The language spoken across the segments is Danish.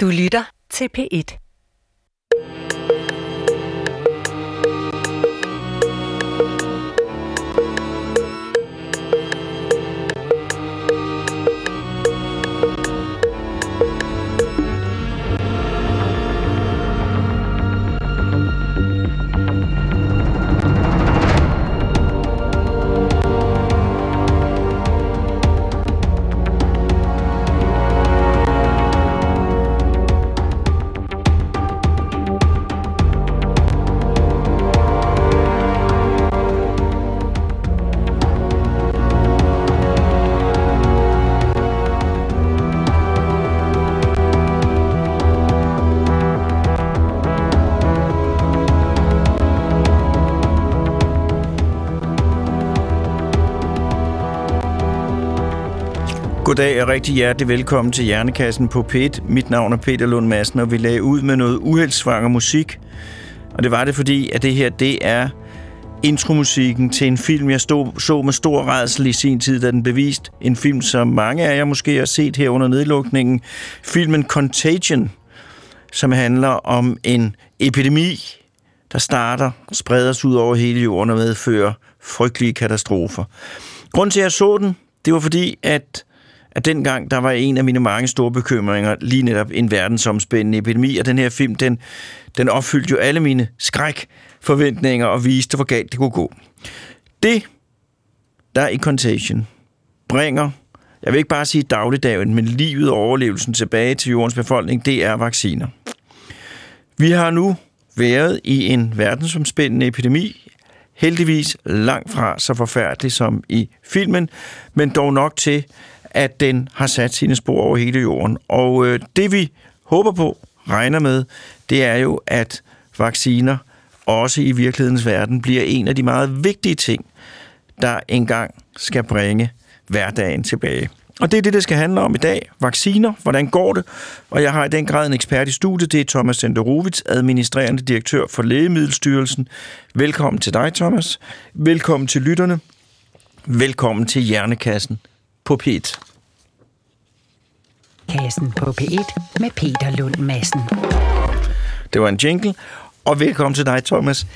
Du lytter til P1. Goddag og rigtig hjertelig velkommen til Hjernekassen på P1. Mit navn er Peter Lund Madsen, og vi lagde ud med noget uheldsvanger musik. Og det var det, fordi at det her, det er intromusikken til en film, jeg stod, så med stor redsel i sin tid, da den blev vist. En film, som mange af jer måske har set her under nedlukningen. Filmen Contagion, som handler om en epidemi, der starter, spreder sig ud over hele jorden og medfører frygtelige katastrofer. Grunden til, at jeg så den, det var fordi, at at dengang, der var en af mine mange store bekymringer, lige netop en verdensomspændende epidemi, og den her film, den, den opfyldte jo alle mine skrækforventninger og viste, hvor galt det kunne gå. Det, der i Contagion, bringer, jeg vil ikke bare sige dagligdagen, men livet og overlevelsen tilbage til jordens befolkning, det er vacciner. Vi har nu været i en verdensomspændende epidemi, heldigvis langt fra så forfærdelig som i filmen, men dog nok til, at den har sat sine spor over hele jorden. Og øh, det vi håber på, regner med, det er jo, at vacciner også i virkelighedens verden bliver en af de meget vigtige ting, der engang skal bringe hverdagen tilbage. Og det er det, det skal handle om i dag. Vacciner, hvordan går det? Og jeg har i den grad en ekspert i studiet, det er Thomas Senderovits, administrerende direktør for Lægemiddelstyrelsen. Velkommen til dig, Thomas. Velkommen til lytterne. Velkommen til Hjernekassen på P1. Kassen på P1 med Peter Lund Madsen. Det var en jingle, og velkommen til dig, Thomas.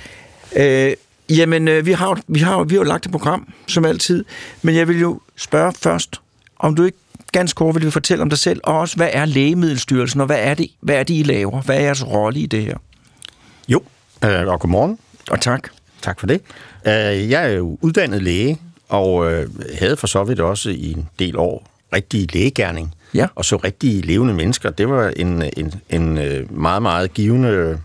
Øh, jamen, øh, vi, har, vi, har, vi har jo lagt et program, som altid, men jeg vil jo spørge først, om du ikke ganske kort vil fortælle om dig selv, og også, hvad er Lægemiddelstyrelsen, og hvad er det, hvad er det I laver? Hvad er jeres rolle i det her? Jo, øh, og godmorgen. Og tak. Tak for det. Øh, jeg er jo uddannet læge, og øh, havde for så vidt også i en del år rigtig lægegærning, Ja. og så rigtige levende mennesker. Det var en, en, en øh, meget, meget givende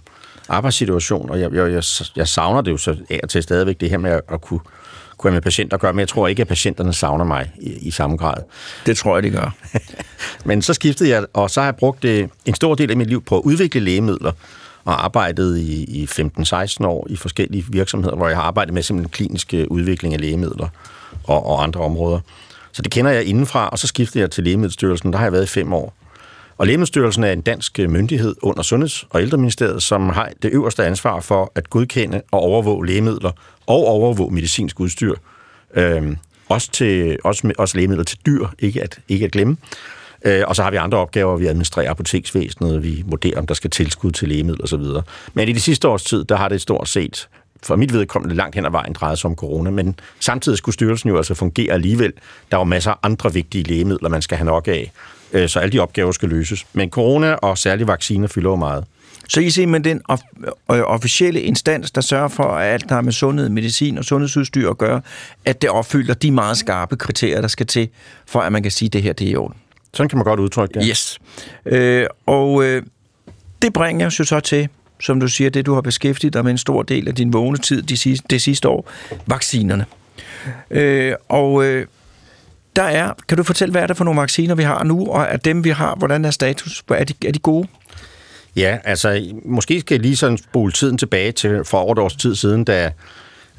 arbejdssituation, og jeg, jeg, jeg, jeg savner det jo så af og til stadigvæk, det her med at, at kunne, kunne have med patienter at gøre, men jeg tror ikke, at patienterne savner mig i, i samme grad. Det tror jeg, de gør. Men så skiftede jeg, og så har jeg brugt øh, en stor del af mit liv på at udvikle lægemidler, og arbejdet i, i 15-16 år i forskellige virksomheder, hvor jeg har arbejdet med simpelthen klinisk øh, udvikling af lægemidler og, og andre områder. Så det kender jeg indenfra, og så skiftede jeg til Lægemiddelstyrelsen. Der har jeg været i fem år. Og Lægemiddelstyrelsen er en dansk øh, myndighed under Sundheds- og Ældreministeriet, som har det øverste ansvar for at godkende og overvåge lægemidler og overvåge medicinsk udstyr. Øhm, også, til, også, med, også lægemidler til dyr, ikke at, ikke at glemme. Øh, og så har vi andre opgaver, vi administrerer apoteksvæsenet, vi vurderer, om der skal tilskud til lægemidler osv. Men i de sidste års tid, der har det stort set for mit vedkommende langt hen ad vejen drejet sig om corona, men samtidig skulle styrelsen jo altså fungere alligevel. Der var masser af andre vigtige lægemidler, man skal have nok af, øh, så alle de opgaver skal løses. Men corona og særlige vacciner fylder jo meget. Så I er simpelthen den of- øh, officielle instans, der sørger for, at alt, der har med sundhed, medicin og sundhedsudstyr at gøre, at det opfylder de meget skarpe kriterier, der skal til, for at man kan sige, at det her det er i orden. Sådan kan man godt udtrykke det. Yes. Øh, og øh, det bringer os jo så til, som du siger, det du har beskæftiget dig med en stor del af din vågne tid de sidste, det sidste år, vaccinerne. Øh, og øh, der er, kan du fortælle, hvad er det for nogle vacciner, vi har nu, og er dem, vi har, hvordan er status? Er de, er de gode? Ja, altså, måske skal jeg lige sådan spole tiden tilbage til for over et års tid siden, da,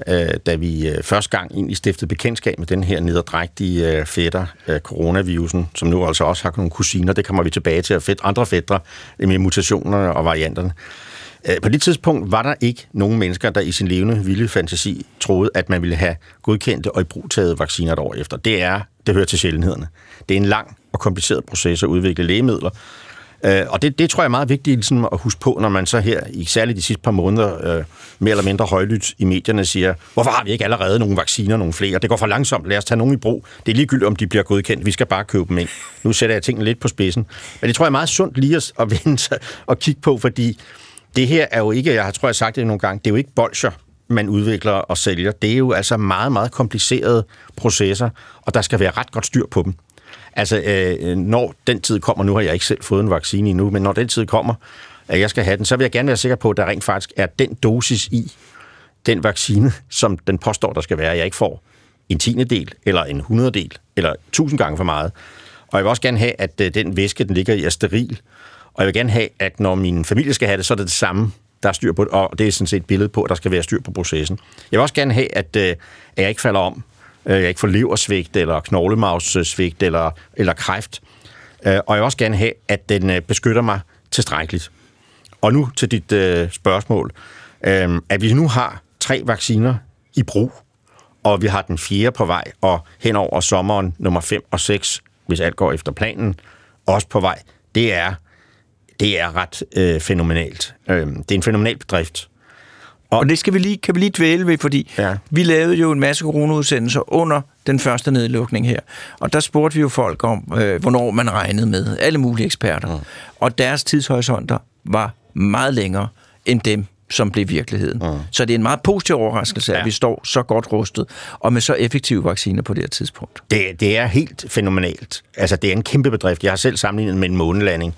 øh, da vi øh, første gang egentlig stiftede bekendtskab med den her nederdrægtige øh, fætter, øh, coronavirusen, som nu altså også har nogle kusiner, det kommer vi tilbage til, og fedt, andre fætter med mutationerne og varianterne. Øh, Øh, på det tidspunkt var der ikke nogen mennesker, der i sin levende vilde fantasi troede, at man ville have godkendte og ibrugtaget vacciner et år efter. Det er, det hører til sjældenhederne. Det er en lang og kompliceret proces at udvikle lægemidler, Øh, og det, det tror jeg er meget vigtigt ligesom, at huske på, når man så her, i særligt de sidste par måneder, øh, mere eller mindre højlydt i medierne siger, hvorfor har vi ikke allerede nogle vacciner, nogle flere? Det går for langsomt, lad os tage nogen i brug. Det er ligegyldigt, om de bliver godkendt, vi skal bare købe dem ind. Nu sætter jeg tingene lidt på spidsen. Men det tror jeg er meget sundt lige at, at vente og kigge på, fordi det her er jo ikke, jeg har tror jeg sagt det nogle gange, det er jo ikke bolcher, man udvikler og sælger. Det er jo altså meget, meget komplicerede processer, og der skal være ret godt styr på dem. Altså, øh, når den tid kommer, nu har jeg ikke selv fået en vaccine endnu, men når den tid kommer, at jeg skal have den, så vil jeg gerne være sikker på, at der rent faktisk er den dosis i den vaccine, som den påstår, der skal være, jeg ikke får en tiende del, eller en hundreddel, eller tusind gange for meget. Og jeg vil også gerne have, at øh, den væske, den ligger i, er steril. Og jeg vil gerne have, at når min familie skal have det, så er det det samme, der er styr på det, og det er sådan set et billede på, at der skal være styr på processen. Jeg vil også gerne have, at, øh, at jeg ikke falder om, øh, jeg ikke får leversvigt, eller knoglemavssvigt, eller, eller kræft. Øh, og jeg vil også gerne have, at den øh, beskytter mig tilstrækkeligt. Og nu til dit øh, spørgsmål. Øh, at vi nu har tre vacciner i brug, og vi har den fjerde på vej, og hen over sommeren nummer 5 og 6, hvis alt går efter planen, også på vej, det er det er ret øh, fænomenalt. Øh, det er en fænomenal bedrift. Og, og det skal vi lige, kan vi lige dvæle ved, fordi ja. vi lavede jo en masse coronaudsendelser under den første nedlukning her. Og der spurgte vi jo folk om, øh, hvornår man regnede med. Alle mulige eksperter. Mm. Og deres tidshorisonter var meget længere end dem, som blev virkeligheden. Mm. Så det er en meget positiv overraskelse, ja. at vi står så godt rustet, og med så effektive vacciner på det her tidspunkt. Det, det er helt fænomenalt. Altså, det er en kæmpe bedrift. Jeg har selv sammenlignet med en månelanding.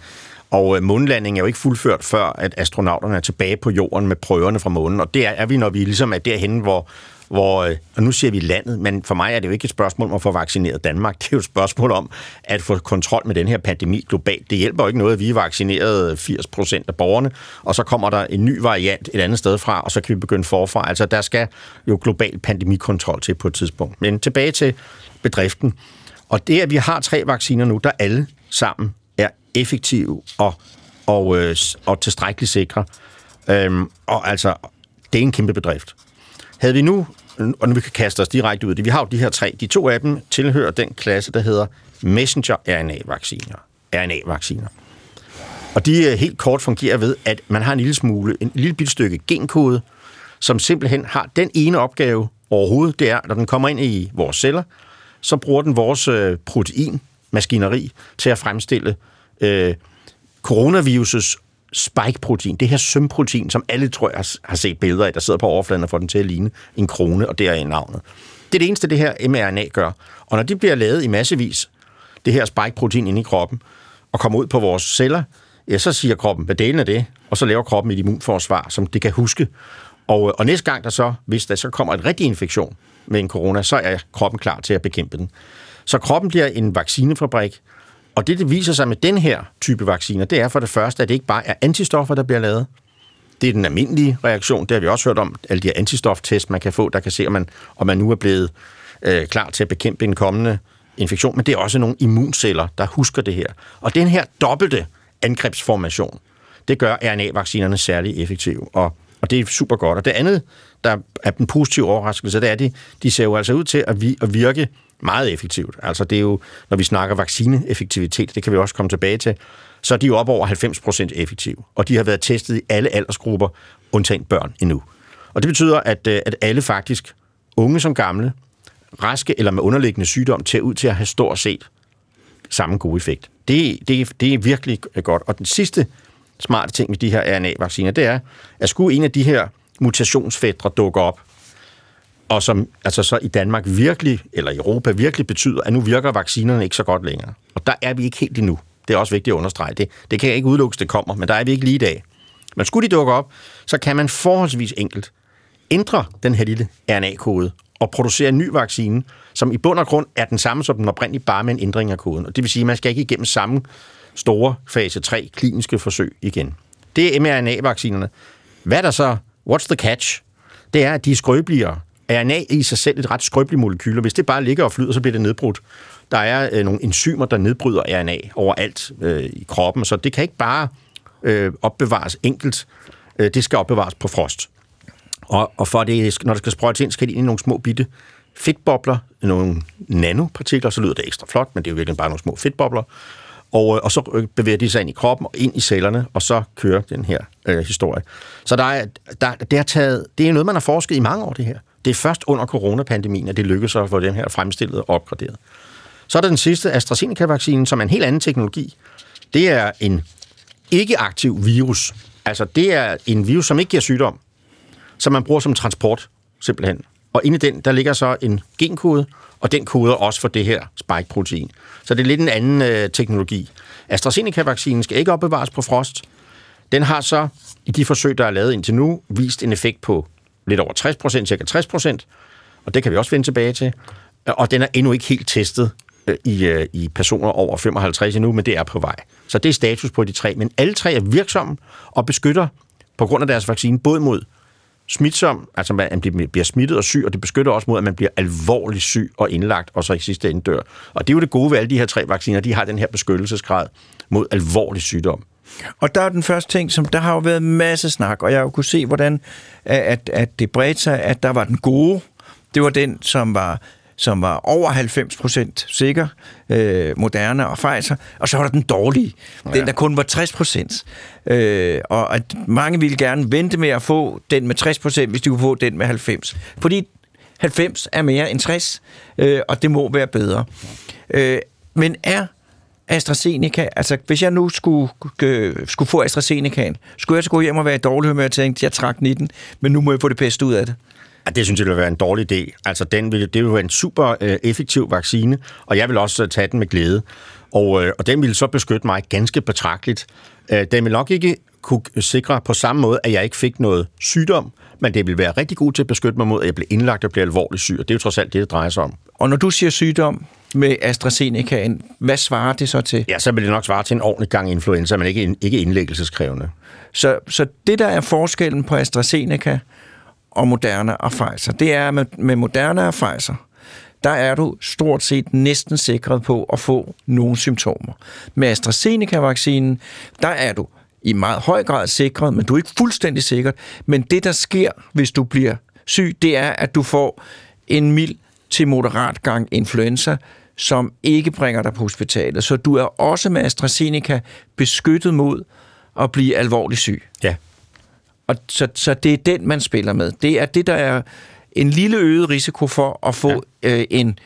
Og øh, månelandingen er jo ikke fuldført før, at astronauterne er tilbage på jorden med prøverne fra månen. Og det er, er vi, når vi ligesom er derhen, hvor, hvor, øh, og nu siger vi landet, men for mig er det jo ikke et spørgsmål om at få vaccineret Danmark. Det er jo et spørgsmål om at få kontrol med den her pandemi globalt. Det hjælper jo ikke noget, at vi er vaccineret 80 procent af borgerne, og så kommer der en ny variant et andet sted fra, og så kan vi begynde forfra. Altså, der skal jo global pandemikontrol til på et tidspunkt. Men tilbage til bedriften. Og det, at vi har tre vacciner nu, der alle sammen effektive og, og, øh, og tilstrækkeligt sikre. Øhm, og altså, det er en kæmpe bedrift. Havde vi nu, og nu vi kan kaste os direkte ud i det, vi har jo de her tre, de to af dem tilhører den klasse, der hedder messenger-RNA-vacciner. RNA-vacciner. Og de øh, helt kort fungerer ved, at man har en lille smule, en lille bit stykke genkode, som simpelthen har den ene opgave overhovedet, det er, når den kommer ind i vores celler, så bruger den vores øh, proteinmaskineri til at fremstille øh, coronavirusets spike-protein, det her sømprotein, som alle tror jeg har set billeder af, der sidder på overfladen og får den til at ligne en krone, og det er navnet. Det er det eneste, det her mRNA gør. Og når de bliver lavet i massevis, det her spike-protein inde i kroppen, og kommer ud på vores celler, ja, så siger kroppen, hvad delen af det, og så laver kroppen et immunforsvar, som det kan huske. Og, øh, og næste gang der så, hvis der så kommer en rigtig infektion med en corona, så er kroppen klar til at bekæmpe den. Så kroppen bliver en vaccinefabrik, og det, det viser sig med den her type vacciner, det er for det første, at det ikke bare er antistoffer, der bliver lavet. Det er den almindelige reaktion. Det har vi også hørt om, alle de her antistoftest, man kan få, der kan se, om man, om man nu er blevet øh, klar til at bekæmpe en kommende infektion. Men det er også nogle immunceller, der husker det her. Og den her dobbelte angrebsformation, det gør RNA-vaccinerne særlig effektive. Og, og det er super godt. Og det andet, der er den positive overraskelse, det er, at de, de ser jo altså ud til at, vi, at virke meget effektivt. Altså det er jo, når vi snakker vaccineeffektivitet, det kan vi også komme tilbage til, så er de jo op over 90% effektive. Og de har været testet i alle aldersgrupper, undtagen børn endnu. Og det betyder, at, øh, at alle faktisk, unge som gamle, raske eller med underliggende sygdom, til ud til at have stort set samme gode effekt. Det, det, det er virkelig godt. Og den sidste smarte ting med de her RNA-vacciner, det er, at skulle en af de her mutationsfædre dukke op, og som altså så i Danmark virkelig, eller i Europa virkelig betyder, at nu virker vaccinerne ikke så godt længere. Og der er vi ikke helt endnu. Det er også vigtigt at understrege. Det, det kan jeg ikke udelukkes, det kommer, men der er vi ikke lige i dag. Men skulle de dukke op, så kan man forholdsvis enkelt ændre den her lille RNA-kode og producere en ny vaccine, som i bund og grund er den samme som den oprindelige, bare med en ændring af koden. Og det vil sige, at man skal ikke igennem samme store fase 3 kliniske forsøg igen. Det er mRNA-vaccinerne. Hvad er der så? What's the catch? Det er, at de er skrøbeligere RNA er i sig selv et ret skrøbeligt molekyl, og hvis det bare ligger og flyder, så bliver det nedbrudt. Der er øh, nogle enzymer, der nedbryder RNA overalt øh, i kroppen, så det kan ikke bare øh, opbevares enkelt. Øh, det skal opbevares på frost. Og, og for det, når det skal sprøjtes ind, skal det ind i nogle små bitte fedtbobler, nogle nanopartikler, så lyder det ekstra flot, men det er jo virkelig bare nogle små fedtbobler. Og, øh, og så øh, bevæger de sig ind i kroppen og ind i cellerne, og så kører den her øh, historie. Så der er, der, det, har taget, det er noget, man har forsket i mange år, det her. Det er først under coronapandemien, at det lykkedes at få dem her fremstillet og opgraderet. Så er der den sidste AstraZeneca-vaccinen, som er en helt anden teknologi. Det er en ikke-aktiv virus. Altså, det er en virus, som ikke giver sygdom, som man bruger som transport, simpelthen. Og inde i den, der ligger så en genkode, og den koder også for det her spike-protein. Så det er lidt en anden øh, teknologi. AstraZeneca-vaccinen skal ikke opbevares på frost. Den har så, i de forsøg, der er lavet indtil nu, vist en effekt på lidt over 60 procent, cirka 60 procent, og det kan vi også vende tilbage til. Og den er endnu ikke helt testet øh, i, øh, i personer over 55 endnu, men det er på vej. Så det er status på de tre. Men alle tre er virksomme og beskytter på grund af deres vaccine både mod smitsom, altså man bliver smittet og syg, og det beskytter også mod, at man bliver alvorligt syg og indlagt, og så i sidste ende dør. Og det er jo det gode ved alle de her tre vacciner, de har den her beskyttelsesgrad mod alvorlig sygdom. Og der er den første ting, som der har jo været masse snak, og jeg har jo kunne se, hvordan at, at det bredte sig, at der var den gode, det var den, som var som var over 90% sikker, øh, Moderna og Pfizer, og så var der den dårlige, ja. den der kun var 60% Øh, og at mange ville gerne vente med at få den med 60% hvis de kunne få den med 90. Fordi 90 er mere end 60, øh, og det må være bedre. Øh, men er AstraZeneca, altså hvis jeg nu skulle, øh, skulle få AstraZeneca, skulle jeg så gå hjem og være i dårlig humør og tænke, at jeg trak 19, men nu må jeg få det bedste ud af det? Ja, det synes jeg vil være en dårlig idé. Altså, den vil, det vil være en super øh, effektiv vaccine, og jeg vil også øh, tage den med glæde. Og, øh, og den vil så beskytte mig ganske betragteligt. Øh, den vil nok ikke kunne sikre på samme måde, at jeg ikke fik noget sygdom, men det vil være rigtig god til at beskytte mig mod, at jeg bliver indlagt og bliver alvorligt syg, og det er jo trods alt det, det drejer sig om. Og når du siger sygdom med AstraZeneca, hvad svarer det så til? Ja, så vil det nok svare til en ordentlig gang influenza, men ikke, ikke indlæggelseskrævende. Så, så det, der er forskellen på AstraZeneca og Moderna og Pfizer, det er med, med Moderna og Pfizer, der er du stort set næsten sikret på at få nogle symptomer. Med AstraZeneca-vaccinen, der er du i meget høj grad sikret, men du er ikke fuldstændig sikkert. Men det, der sker, hvis du bliver syg, det er, at du får en mild til moderat gang influenza, som ikke bringer dig på hospitalet. Så du er også med AstraZeneca beskyttet mod at blive alvorligt syg. Ja. Og så, så det er den, man spiller med. Det er det, der er en lille øget risiko for at få ja. øh, en,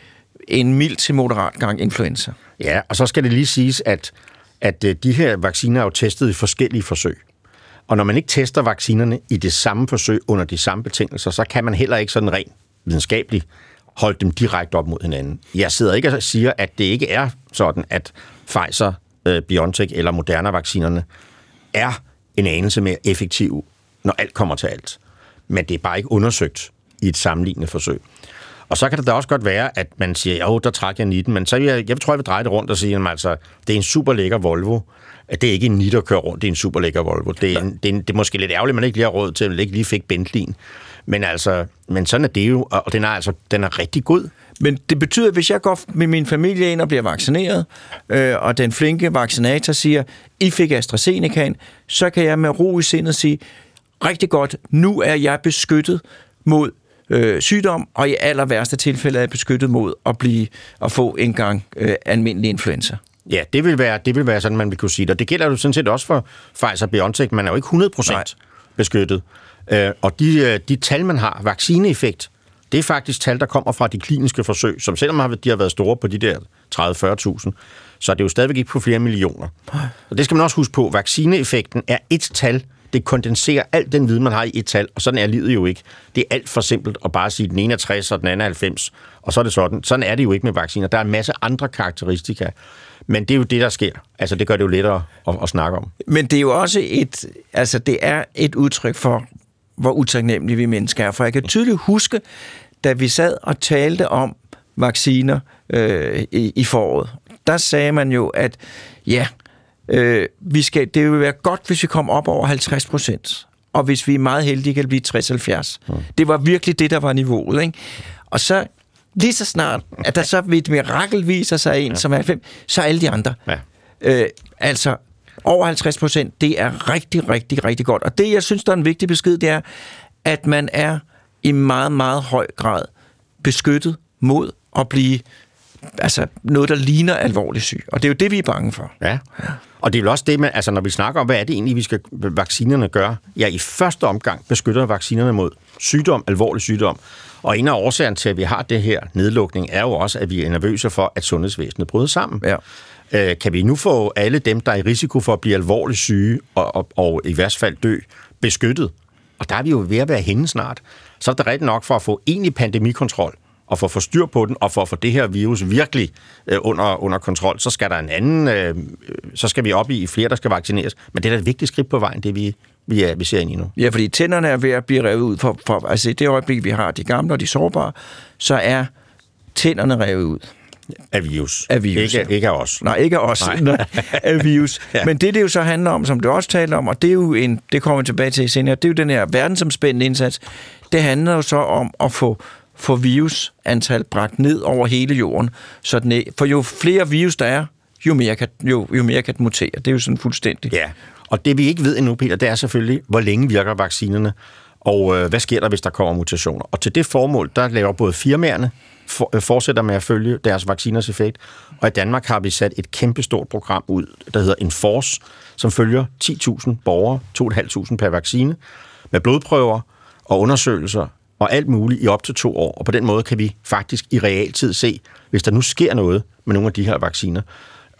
en mild til moderat gang influenza. Ja, og så skal det lige siges, at, at øh, de her vacciner er jo testet i forskellige forsøg. Og når man ikke tester vaccinerne i det samme forsøg under de samme betingelser, så kan man heller ikke sådan rent videnskabeligt holdt dem direkte op mod hinanden. Jeg sidder ikke og siger, at det ikke er sådan, at Pfizer, øh, BioNTech eller Moderna-vaccinerne er en anelse mere effektive, når alt kommer til alt. Men det er bare ikke undersøgt i et sammenlignende forsøg. Og så kan det da også godt være, at man siger, jo, der trækker jeg 19, men så jeg, jeg tror, jeg vil dreje det rundt og sige, at altså, det er en super lækker Volvo. Det er ikke en 9, der kører rundt, det er en super lækker Volvo. Det er, en, det, er en, det er måske lidt ærgerligt, at man ikke lige har råd til, at ikke lige fik Bentley'en. Men altså, men sådan er det jo, og den er altså, den er rigtig god. Men det betyder, at hvis jeg går med min familie ind og bliver vaccineret, øh, og den flinke vaccinator siger, I fik AstraZeneca, så kan jeg med ro i sindet sige, rigtig godt, nu er jeg beskyttet mod øh, sygdom, og i aller værste tilfælde er jeg beskyttet mod at, blive, at få en gang øh, almindelig influenza. Ja, det vil, være, det vil være sådan, man vil kunne sige det. Og det gælder jo sådan set også for Pfizer-BioNTech. Man er jo ikke 100% Nej. beskyttet. Øh, og de, øh, de tal, man har, vaccineeffekt, det er faktisk tal, der kommer fra de kliniske forsøg, som selvom de har været store på de der 30-40.000, så er det jo stadigvæk ikke på flere millioner. Og det skal man også huske på. Vaccineeffekten er et tal det kondenserer alt den viden, man har i et tal, og sådan er livet jo ikke. Det er alt for simpelt at bare sige, at den ene er 60, og den anden er 90, og så er det sådan. Sådan er det jo ikke med vacciner. Der er en masse andre karakteristika, men det er jo det, der sker. Altså, det gør det jo lettere at, at snakke om. Men det er jo også et, altså, det er et udtryk for, hvor utaknemmelige vi mennesker er. For jeg kan tydeligt huske, da vi sad og talte om vacciner øh, i, i foråret, der sagde man jo, at ja, Øh, vi skal, det vil være godt, hvis vi kommer op over 50 procent. Og hvis vi er meget heldige, kan det blive 60-70. Mm. Det var virkelig det, der var niveauet. Ikke? Og så lige så snart, at der så ved et mirakel viser sig en, ja. som er 5, så alle de andre. Ja. Øh, altså, over 50 procent, det er rigtig, rigtig, rigtig godt. Og det, jeg synes, der er en vigtig besked, det er, at man er i meget, meget høj grad beskyttet mod at blive altså noget, der ligner alvorlig syg. Og det er jo det, vi er bange for. Ja. Og det er jo også det med, altså når vi snakker om, hvad er det egentlig, vi skal vaccinerne gøre? Ja, i første omgang beskytter vaccinerne mod sygdom, alvorlig sygdom. Og en af årsagerne til, at vi har det her nedlukning, er jo også, at vi er nervøse for, at sundhedsvæsenet bryder sammen. Ja. Øh, kan vi nu få alle dem, der er i risiko for at blive alvorligt syge og, og, og i værste fald dø, beskyttet? Og der er vi jo ved at være henne snart. Så er det rigtigt nok for at få egentlig pandemikontrol, og for at få styr på den, og for at få det her virus virkelig øh, under, under kontrol, så skal der en anden, øh, så skal vi op i flere, der skal vaccineres. Men det er da et vigtigt skridt på vejen, det vi, vi, er, vi ser ind i nu. Ja, fordi tænderne er ved at blive revet ud. For, for, altså i det øjeblik, vi har de gamle og de sårbare, så er tænderne revet ud. Af virus. Af virus, Ikke, ikke af os. Nej, ikke af os. Nej. Nej. af virus. Ja. Men det, det jo så handler om, som du også talte om, og det er jo en, det kommer vi tilbage til senere, det er jo den her verdensomspændende indsats. Det handler jo så om at få, få virusantal bragt ned over hele jorden. Så den, for jo flere virus der er, jo mere kan, jo, jo mere kan den mutere. Det er jo sådan fuldstændig. Ja, og det vi ikke ved endnu, Peter, det er selvfølgelig, hvor længe virker vaccinerne, og øh, hvad sker der, hvis der kommer mutationer. Og til det formål, der laver både firmaerne, for, øh, fortsætter med at følge deres vacciners effekt, og i Danmark har vi sat et kæmpestort program ud, der hedder Enforce, som følger 10.000 borgere, 2.500 per vaccine, med blodprøver og undersøgelser og alt muligt i op til to år. Og på den måde kan vi faktisk i realtid se, hvis der nu sker noget med nogle af de her vacciner,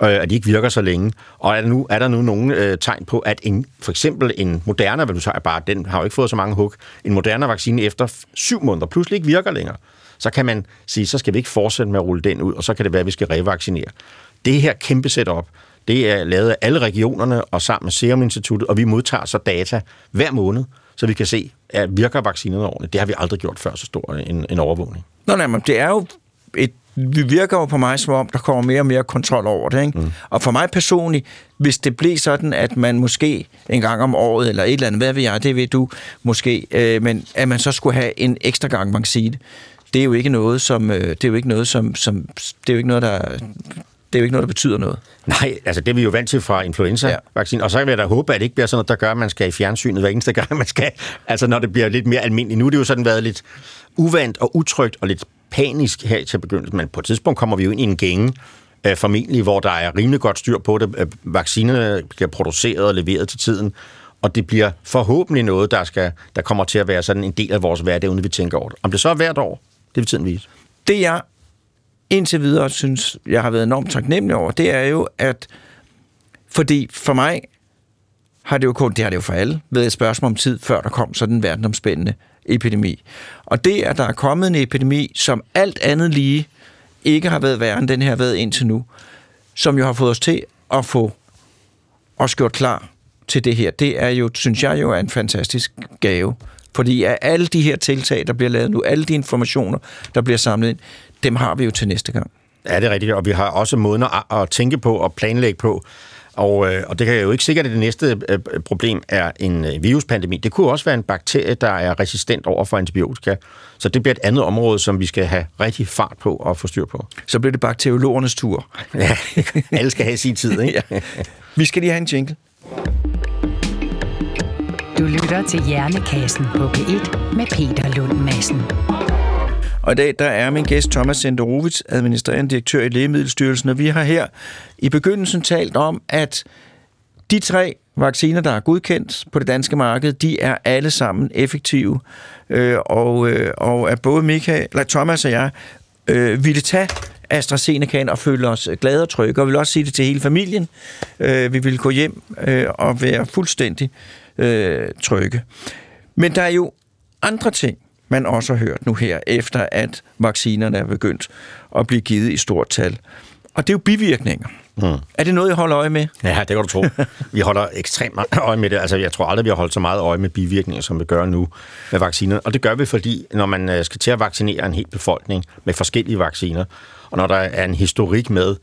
øh, at de ikke virker så længe. Og er der nu, er der nu nogle øh, tegn på, at en, for eksempel en moderne, hvad du tager bare, den har jo ikke fået så mange hug, en moderne vaccine efter syv måneder pludselig ikke virker længere, så kan man sige, så skal vi ikke fortsætte med at rulle den ud, og så kan det være, at vi skal revaccinere. Det her kæmpe setup, det er lavet af alle regionerne og sammen med Serum Instituttet, og vi modtager så data hver måned, så vi kan se, at virker vaccinerne ordentligt. Det har vi aldrig gjort før så stor en, en overvågning. Nå, nej, men det er jo et, vi virker jo på mig, som om der kommer mere og mere kontrol over det. Ikke? Mm. Og for mig personligt, hvis det blev sådan, at man måske en gang om året, eller et eller andet, hvad ved jeg, det ved du måske, øh, men at man så skulle have en ekstra gang vaccine, det er jo ikke noget, som, øh, det er jo ikke noget, som, som det er jo ikke noget, der, det er jo ikke noget, der betyder noget. Nej, altså det er vi jo vant til fra influenza-vaccinen, ja. og så vil jeg da håbe, at det ikke bliver sådan noget, der gør, at man skal i fjernsynet hver eneste gang, man skal, altså når det bliver lidt mere almindeligt. Nu er det jo sådan været lidt uvant og utrygt og lidt panisk her til begyndelsen, men på et tidspunkt kommer vi jo ind i en gænge, øh, formentlig, hvor der er rimelig godt styr på det. Øh, Vaccinerne bliver produceret og leveret til tiden, og det bliver forhåbentlig noget, der, skal, der kommer til at være sådan en del af vores hverdag, uden vi tænker over det. Om det så er hvert år, det vil tiden vise. Det jeg indtil videre synes, jeg har været enormt taknemmelig over, det er jo, at fordi for mig har det jo kun, det har det jo for alle, været et spørgsmål om tid, før der kom sådan en verdenomspændende epidemi. Og det, at der er kommet en epidemi, som alt andet lige ikke har været værre, end den her har været indtil nu, som jo har fået os til at få os gjort klar til det her, det er jo, synes jeg jo, er en fantastisk gave. Fordi af alle de her tiltag, der bliver lavet nu, alle de informationer, der bliver samlet ind, dem har vi jo til næste gang. Ja, det er rigtigt, og vi har også måden at, at tænke på og planlægge på. Og, øh, og det kan jo ikke sikkert, at det næste øh, problem er en øh, viruspandemi. Det kunne også være en bakterie, der er resistent over for antibiotika. Så det bliver et andet område, som vi skal have rigtig fart på og få styr på. Så bliver det bakteriologernes tur. Ja, alle skal have sin tid, ikke? ja. Vi skal lige have en jingle. Du lytter til Hjernekassen på P1 med Peter Lund Madsen. Og i dag der er min gæst Thomas Senderovits, administrerende direktør i Lægemiddelstyrelsen, og vi har her i begyndelsen talt om, at de tre vacciner, der er godkendt på det danske marked, de er alle sammen effektive, øh, og, øh, og at både Michael, eller Thomas og jeg øh, ville tage AstraZeneca og føle os glade og trygge, og vil også sige det til hele familien. Øh, vi vil gå hjem øh, og være fuldstændig øh, trygge. Men der er jo andre ting, man også har hørt nu her, efter at vaccinerne er begyndt at blive givet i stort tal. Og det er jo bivirkninger. Hmm. Er det noget, jeg holder øje med? Ja, det kan du tro. Vi holder ekstremt meget øje med det. Altså, jeg tror aldrig, vi har holdt så meget øje med bivirkninger, som vi gør nu med vacciner. Og det gør vi, fordi når man øh, skal til at vaccinere en hel befolkning med forskellige vacciner, og når der er en historik med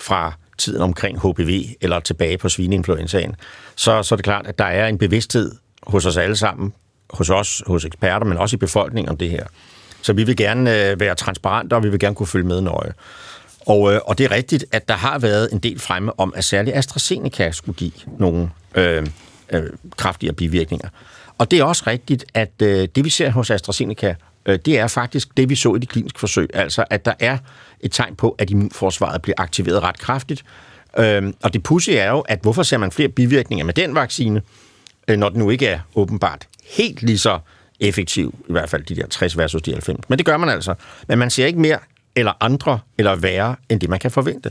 fra tiden omkring HPV eller tilbage på svineinfluenzaen, så, så er det klart, at der er en bevidsthed hos os alle sammen, hos os, hos eksperter, men også i befolkningen om det her. Så vi vil gerne øh, være transparente, og vi vil gerne kunne følge med nøje. Og, øh, og det er rigtigt, at der har været en del fremme om, at særligt AstraZeneca skulle give nogle øh, øh, kraftigere bivirkninger. Og det er også rigtigt, at øh, det vi ser hos AstraZeneca øh, det er faktisk det, vi så i de kliniske forsøg. Altså, at der er et tegn på, at immunforsvaret bliver aktiveret ret kraftigt. Øhm, og det pussy er jo, at hvorfor ser man flere bivirkninger med den vaccine, øh, når den nu ikke er åbenbart helt lige så effektiv, i hvert fald de der 60 versus de 90. Men det gør man altså. Men man ser ikke mere eller andre eller værre, end det man kan forvente.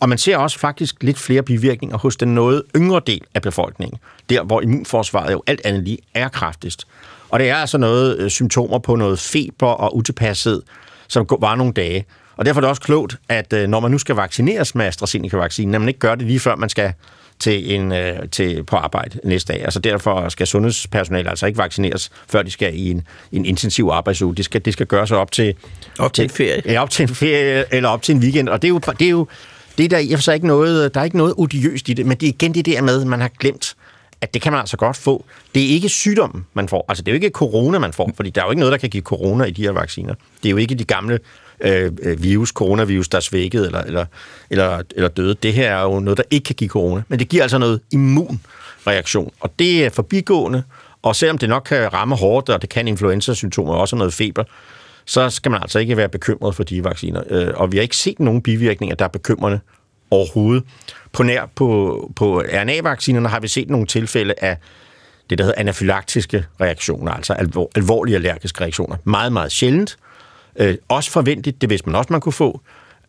Og man ser også faktisk lidt flere bivirkninger hos den noget yngre del af befolkningen, der hvor immunforsvaret jo alt andet lige er kraftigst. Og det er altså noget øh, symptomer på noget feber og utilpasset, som var nogle dage. Og derfor er det også klogt, at øh, når man nu skal vaccineres med AstraZeneca-vaccinen, at man ikke gør det lige før man skal til, en, øh, til på arbejde næste dag. Altså derfor skal sundhedspersonale altså ikke vaccineres, før de skal i en, en intensiv arbejdsuge. Det skal, det skal gøres op til... Op til en ferie. Ja, op til en ferie eller op til en weekend. Og det er jo, det er jo det er der, jeg så ikke noget, der er ikke noget odiøst i det, men det er igen det der med, at man har glemt, at det kan man altså godt få. Det er ikke sygdommen, man får. Altså, det er jo ikke corona, man får, fordi der er jo ikke noget, der kan give corona i de her vacciner. Det er jo ikke de gamle Øh, øh, virus, coronavirus, der er svækket eller, eller, eller, eller døde. Det her er jo noget, der ikke kan give corona, men det giver altså noget immunreaktion, og det er forbigående, og selvom det nok kan ramme hårdt, og det kan influenza-symptomer, også noget feber, så skal man altså ikke være bekymret for de vacciner. Øh, og vi har ikke set nogen bivirkninger, der er bekymrende overhovedet. På nær på, på RNA-vaccinerne har vi set nogle tilfælde af det, der hedder anafylaktiske reaktioner, altså alvor, alvorlige allergiske reaktioner. Meget, meget sjældent. Øh, også forventeligt, det vidste man også, man kunne få.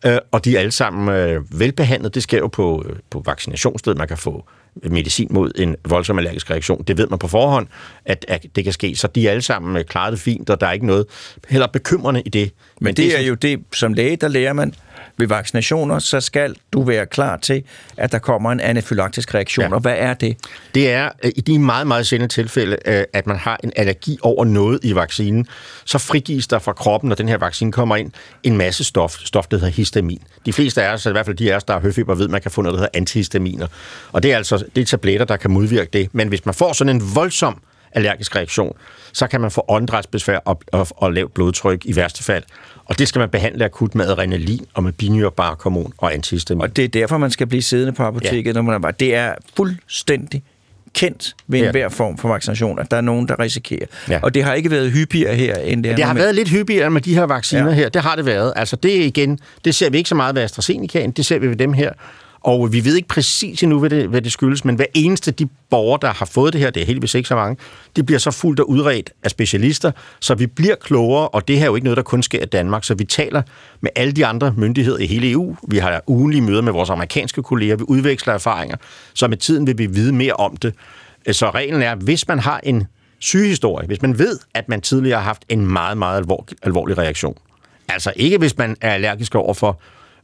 Øh, og de er alle sammen øh, velbehandlet. Det sker jo på, øh, på vaccinationsstedet. Man kan få medicin mod en voldsom allergisk reaktion. Det ved man på forhånd, at, at det kan ske. Så de er alle sammen øh, klaret det fint, og der er ikke noget heller bekymrende i det. Men, Men det, det er jo det, som læge, der lærer man, ved vaccinationer, så skal du være klar til, at der kommer en anafylaktisk reaktion. Ja. Og hvad er det? Det er øh, i de meget, meget sjældne tilfælde, øh, at man har en allergi over noget i vaccinen, så frigives der fra kroppen, når den her vaccine kommer ind, en masse stof, stof der hedder histamin. De fleste af os, i hvert fald de af os, der har høfeber, ved, at man kan få noget, der hedder antihistaminer. Og det er altså det er tabletter, der kan modvirke det. Men hvis man får sådan en voldsom allergisk reaktion, så kan man få åndedrætsbesvær og, og, og lavt blodtryk i værste fald. Og det skal man behandle akut med adrenalin og med binyrbarkhormon og antihistamin. Og det er derfor, man skal blive siddende på apoteket, ja. når man er bare. Det er fuldstændig kendt ved enhver ja. form for vaccination, at der er nogen, der risikerer. Ja. Og det har ikke været hyppigere her, end det Det har med. været lidt hyppigere med de her vacciner ja. her. Det har det været. Altså det igen, det ser vi ikke så meget ved AstraZeneca, det ser vi ved dem her. Og vi ved ikke præcis endnu, hvad det, hvad det skyldes, men hver eneste de borgere, der har fået det her, det er heldigvis ikke så mange, de bliver så fuldt og udredt af specialister, så vi bliver klogere, og det her er jo ikke noget, der kun sker i Danmark, så vi taler med alle de andre myndigheder i hele EU. Vi har ugenlige møder med vores amerikanske kolleger, vi udveksler erfaringer, så med tiden vil vi vide mere om det. Så reglen er, hvis man har en sygehistorie, hvis man ved, at man tidligere har haft en meget, meget alvorlig, alvorlig reaktion, altså ikke hvis man er allergisk over for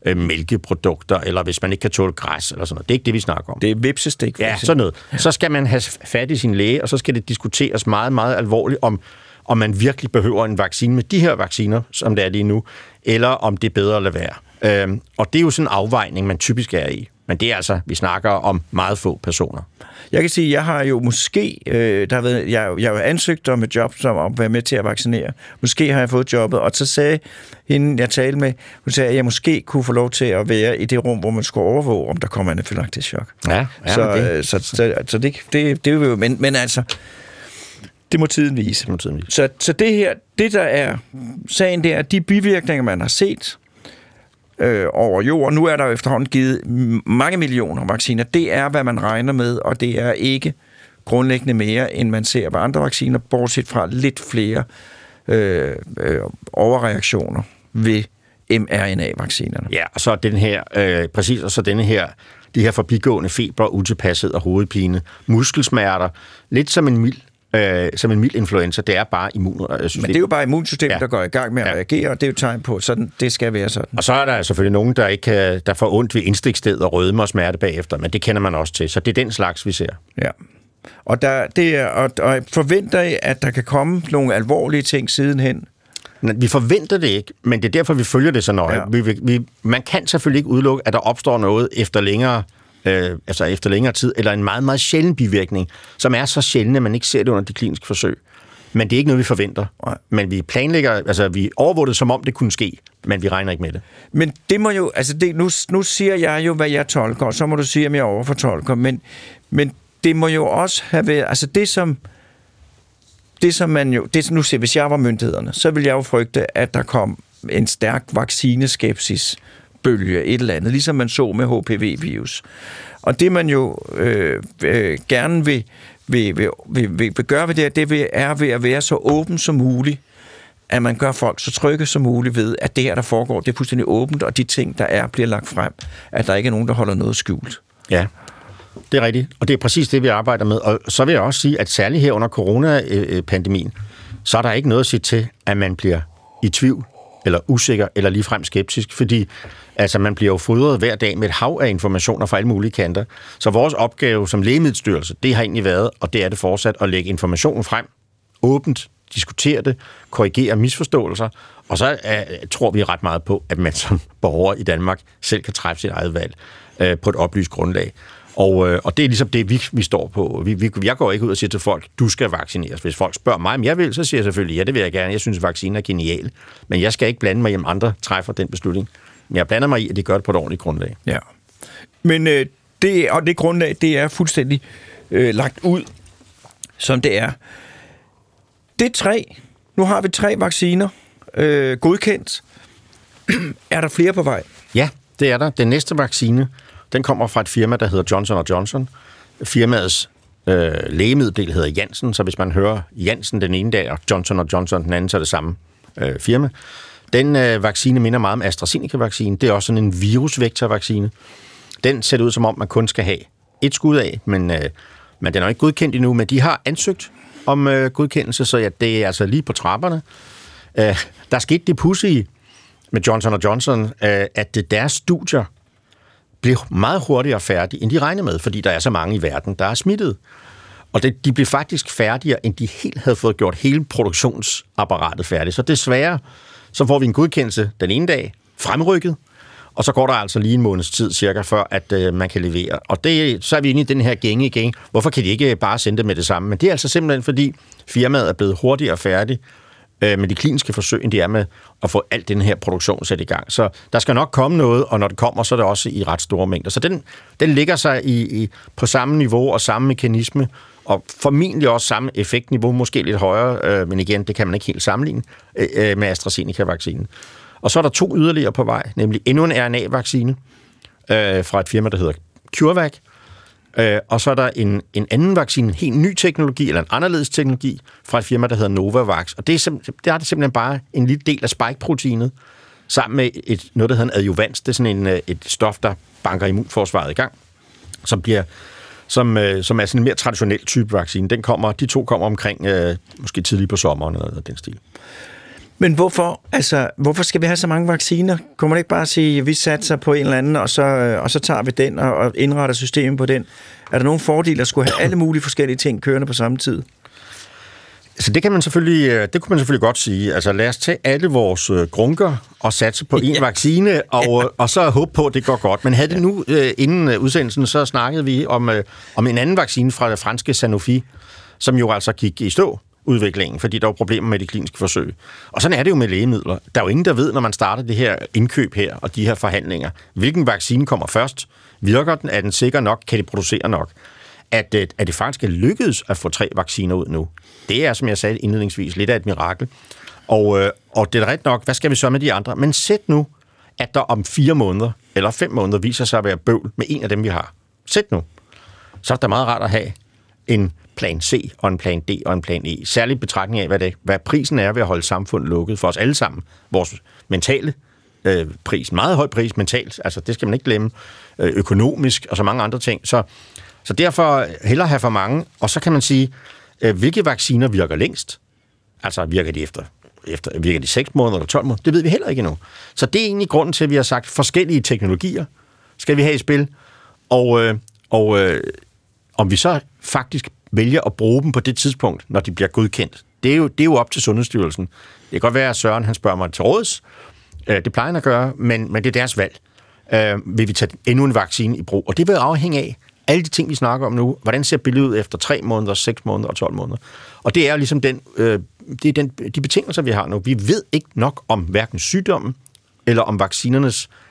øh, mælkeprodukter, eller hvis man ikke kan tåle græs, eller sådan noget. Det er ikke det, vi snakker om. Det er vipsestik. Ja, sådan noget. Så skal man have fat i sin læge, og så skal det diskuteres meget, meget alvorligt om, om man virkelig behøver en vaccine med de her vacciner, som det er lige nu, eller om det er bedre at lade være. Øhm, og det er jo sådan en afvejning, man typisk er i. Men det er altså, vi snakker om meget få personer. Jeg kan sige, jeg har jo måske, øh, der været, jeg, jeg har ansøgt om et job, som at være med til at vaccinere. Måske har jeg fået jobbet, og så sagde hende, jeg talte med, hun sagde, at jeg måske kunne få lov til at være i det rum, hvor man skulle overvåge, om der kommer en anafylaktisk chok. Ja, ja så, det. Så, så, så, det, det, det er jo, men, men altså, det må tiden vise. Det må tiden vise. Så, så det her, det der er sagen, det er, at de bivirkninger, man har set, øh, over jorden. Nu er der jo efterhånden givet mange millioner vacciner. Det er, hvad man regner med, og det er ikke grundlæggende mere, end man ser på andre vacciner, bortset fra lidt flere øh, øh, overreaktioner ved mRNA-vaccinerne. Ja, og så den her, øh, præcis, og så denne her, de her forbigående feber, utilpasset og hovedpine, muskelsmerter, lidt som en mild øh, som en mild influenza. Det er bare immunsystemet. Men det er jo bare immunsystemet, ja. der går i gang med at ja. reagere, og det er jo tegn på, sådan det skal være sådan. Og så er der selvfølgelig nogen, der ikke kan, der får ondt ved indstikssted og rødme og smerte bagefter, men det kender man også til. Så det er den slags, vi ser. Ja. Og, der, det er, og, og forventer I, at der kan komme nogle alvorlige ting sidenhen? Vi forventer det ikke, men det er derfor, vi følger det så nøje. Ja. Vi, vi, man kan selvfølgelig ikke udelukke, at der opstår noget efter længere øh, altså efter længere tid, eller en meget, meget sjælden bivirkning, som er så sjælden, at man ikke ser det under de kliniske forsøg. Men det er ikke noget, vi forventer. Men vi planlægger, altså vi overvåger det, som om det kunne ske, men vi regner ikke med det. Men det må jo, altså det, nu, nu siger jeg jo, hvad jeg tolker, og så må du sige, om jeg overfortolker, men, men det må jo også have været, altså det som det som man jo, det, nu ser, hvis jeg var myndighederne, så ville jeg jo frygte, at der kom en stærk vaccineskepsis bølge, et eller andet, ligesom man så med HPV-virus. Og det man jo øh, øh, gerne vil, vil, vil, vil, vil, vil gøre ved det, det er ved at være så åben som muligt, at man gør folk så trygge som muligt ved, at det her, der foregår, det er fuldstændig åbent, og de ting, der er, bliver lagt frem, at der ikke er nogen, der holder noget skjult. Ja, det er rigtigt. Og det er præcis det, vi arbejder med. Og så vil jeg også sige, at særligt her under coronapandemien, så er der ikke noget at sige til, at man bliver i tvivl, eller usikker, eller ligefrem skeptisk, fordi altså, man bliver jo fodret hver dag med et hav af informationer fra alle mulige kanter. Så vores opgave som lægemiddelstyrelse, det har egentlig været, og det er det fortsat, at lægge informationen frem, åbent, diskutere det, korrigere misforståelser, og så uh, tror vi ret meget på, at man som borger i Danmark selv kan træffe sit eget valg uh, på et oplyst grundlag. Og, øh, og det er ligesom det, vi, vi står på. Vi, vi, jeg går ikke ud og siger til folk, du skal vaccineres. Hvis folk spørger mig, om jeg vil, så siger jeg selvfølgelig, ja, det vil jeg gerne. Jeg synes, at vaccinen er genial. Men jeg skal ikke blande mig i, om andre træffer den beslutning. Men jeg blander mig i, at de gør det på et ordentligt grundlag. Ja. Men øh, det, og det grundlag, det er fuldstændig øh, lagt ud, som det er. Det er tre. Nu har vi tre vacciner øh, godkendt. er der flere på vej? Ja, det er der. Den næste vaccine, den kommer fra et firma, der hedder Johnson Johnson. Firmaets øh, lægemiddel hedder Janssen, så hvis man hører Janssen den ene dag, og Johnson Johnson den anden, så er det samme øh, firma. Den øh, vaccine minder meget om AstraZeneca-vaccinen. Det er også sådan en virusvektorvaccine. Den ser ud som om, man kun skal have et skud af, men, øh, men den er ikke godkendt endnu, men de har ansøgt om øh, godkendelse, så ja, det er altså lige på trapperne. Øh, der skete det pussy med Johnson Johnson, øh, at deres studier blev meget hurtigere færdige, end de regnede med, fordi der er så mange i verden, der er smittet. Og det, de blev faktisk færdigere, end de helt havde fået gjort hele produktionsapparatet færdigt. Så desværre, så får vi en godkendelse den ene dag, fremrykket, og så går der altså lige en måneds tid cirka, før at øh, man kan levere. Og det, så er vi inde i den her gænge igen. Hvorfor kan de ikke bare sende det med det samme? Men det er altså simpelthen, fordi firmaet er blevet hurtigere færdig øh, med de kliniske forsøg, end de er med at få alt den her produktion sat i gang. Så der skal nok komme noget, og når det kommer, så er det også i ret store mængder. Så den, den ligger sig i, i, på samme niveau og samme mekanisme, og formentlig også samme effektniveau, måske lidt højere, øh, men igen, det kan man ikke helt sammenligne øh, øh med AstraZeneca-vaccinen. Og så er der to yderligere på vej, nemlig endnu en RNA-vaccine øh, fra et firma, der hedder CureVac, Øh, Øh, og så er der en, en anden vaccine, en helt ny teknologi, eller en anderledes teknologi, fra et firma, der hedder Novavax. Og det er, simp- det er det simpelthen bare en lille del af spike-proteinet, sammen med et, noget, der hedder en adjuvans. Det er sådan en, øh, et stof, der banker immunforsvaret i gang, som bliver som, øh, som er sådan en mere traditionel type vaccine. Den kommer, de to kommer omkring øh, måske tidligt på sommeren eller noget den stil. Men hvorfor, altså, hvorfor skal vi have så mange vacciner? Kunne man ikke bare sige, at vi satser på en eller anden, og så, øh, og så tager vi den og, og indretter systemet på den? Er der nogen fordele at skulle have alle mulige forskellige ting kørende på samme tid? Så det kan man selvfølgelig, øh, det kunne man selvfølgelig godt sige. Altså lad os tage alle vores øh, grunker og satse på en ja. vaccine, og, og så håbe på, at det går godt. Men havde det nu, inden udsendelsen, så snakkede vi om, om en anden vaccine fra det franske Sanofi, som jo altså gik i stå udviklingen, fordi der var problemer med de kliniske forsøg. Og sådan er det jo med lægemidler. Der er jo ingen, der ved, når man starter det her indkøb her og de her forhandlinger, hvilken vaccine kommer først. Virker den? Er den sikker nok? Kan de producere nok? At, øh, at det faktisk er lykkedes at få tre vacciner ud nu, det er, som jeg sagde indledningsvis, lidt af et mirakel. Og, øh, og det er ret nok, hvad skal vi så med de andre? Men sæt nu, at der om fire måneder eller fem måneder viser sig at være bøvl med en af dem, vi har. Sæt nu. Så er det meget rart at have en plan C og en plan D og en plan E. Særligt betragtning af, hvad, det, hvad prisen er ved at holde samfundet lukket for os alle sammen. Vores mentale øh, pris, meget høj pris mentalt, altså det skal man ikke glemme, øh, økonomisk og så mange andre ting. Så, så derfor hellere have for mange, og så kan man sige, øh, hvilke vacciner virker længst? Altså virker de efter efter, virker de 6 måneder eller 12 måneder? Det ved vi heller ikke endnu. Så det er egentlig grunden til, at vi har sagt, forskellige teknologier skal vi have i spil, og, øh, og øh, om vi så faktisk vælger at bruge dem på det tidspunkt, når de bliver godkendt, det er jo, det er jo op til Sundhedsstyrelsen. Det kan godt være, at Søren han spørger mig til råds. Øh, det plejer han at gøre, men, men det er deres valg. Øh, vil vi tage endnu en vaccine i brug? Og det vil afhænge af alle de ting, vi snakker om nu. Hvordan ser billedet ud efter 3 måneder, 6 måneder og 12 måneder? Og det er ligesom den, øh, det er den, de betingelser, vi har nu. Vi ved ikke nok om hverken sygdommen eller om vaccinernes øh,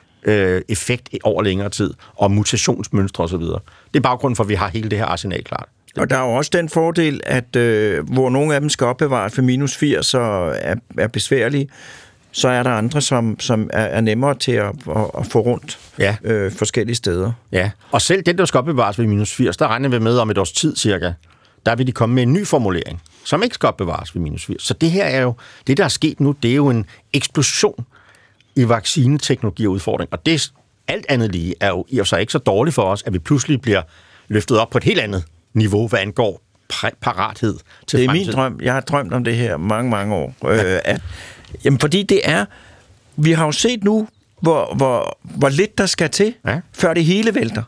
effekt over længere tid, og mutationsmønstre osv. Det er baggrunden for, at vi har hele det her arsenal klart. Og der er jo også den fordel, at øh, hvor nogle af dem skal opbevares for minus 80 og er, er besværlige, så er der andre, som, som er, er nemmere til at, at, at få rundt Ja. øh, forskellige steder. Ja, og selv den, der skal opbevares ved minus 80, der regner vi med om et års tid cirka, der vil de komme med en ny formulering, som ikke skal opbevares ved minus 80. Så det her er jo, det der er sket nu, det er jo en eksplosion i vaccineteknologi og udfordring. Og det alt andet lige er jo i og for sig ikke så dårligt for os, at vi pludselig bliver løftet op på et helt andet niveau, hvad angår parathed til Det er min fremtiden. drøm. Jeg har drømt om det her mange, mange år. Øh, at, jamen, fordi det er... Vi har jo set nu, hvor, hvor, hvor lidt der skal til, Ja. før det hele vælter.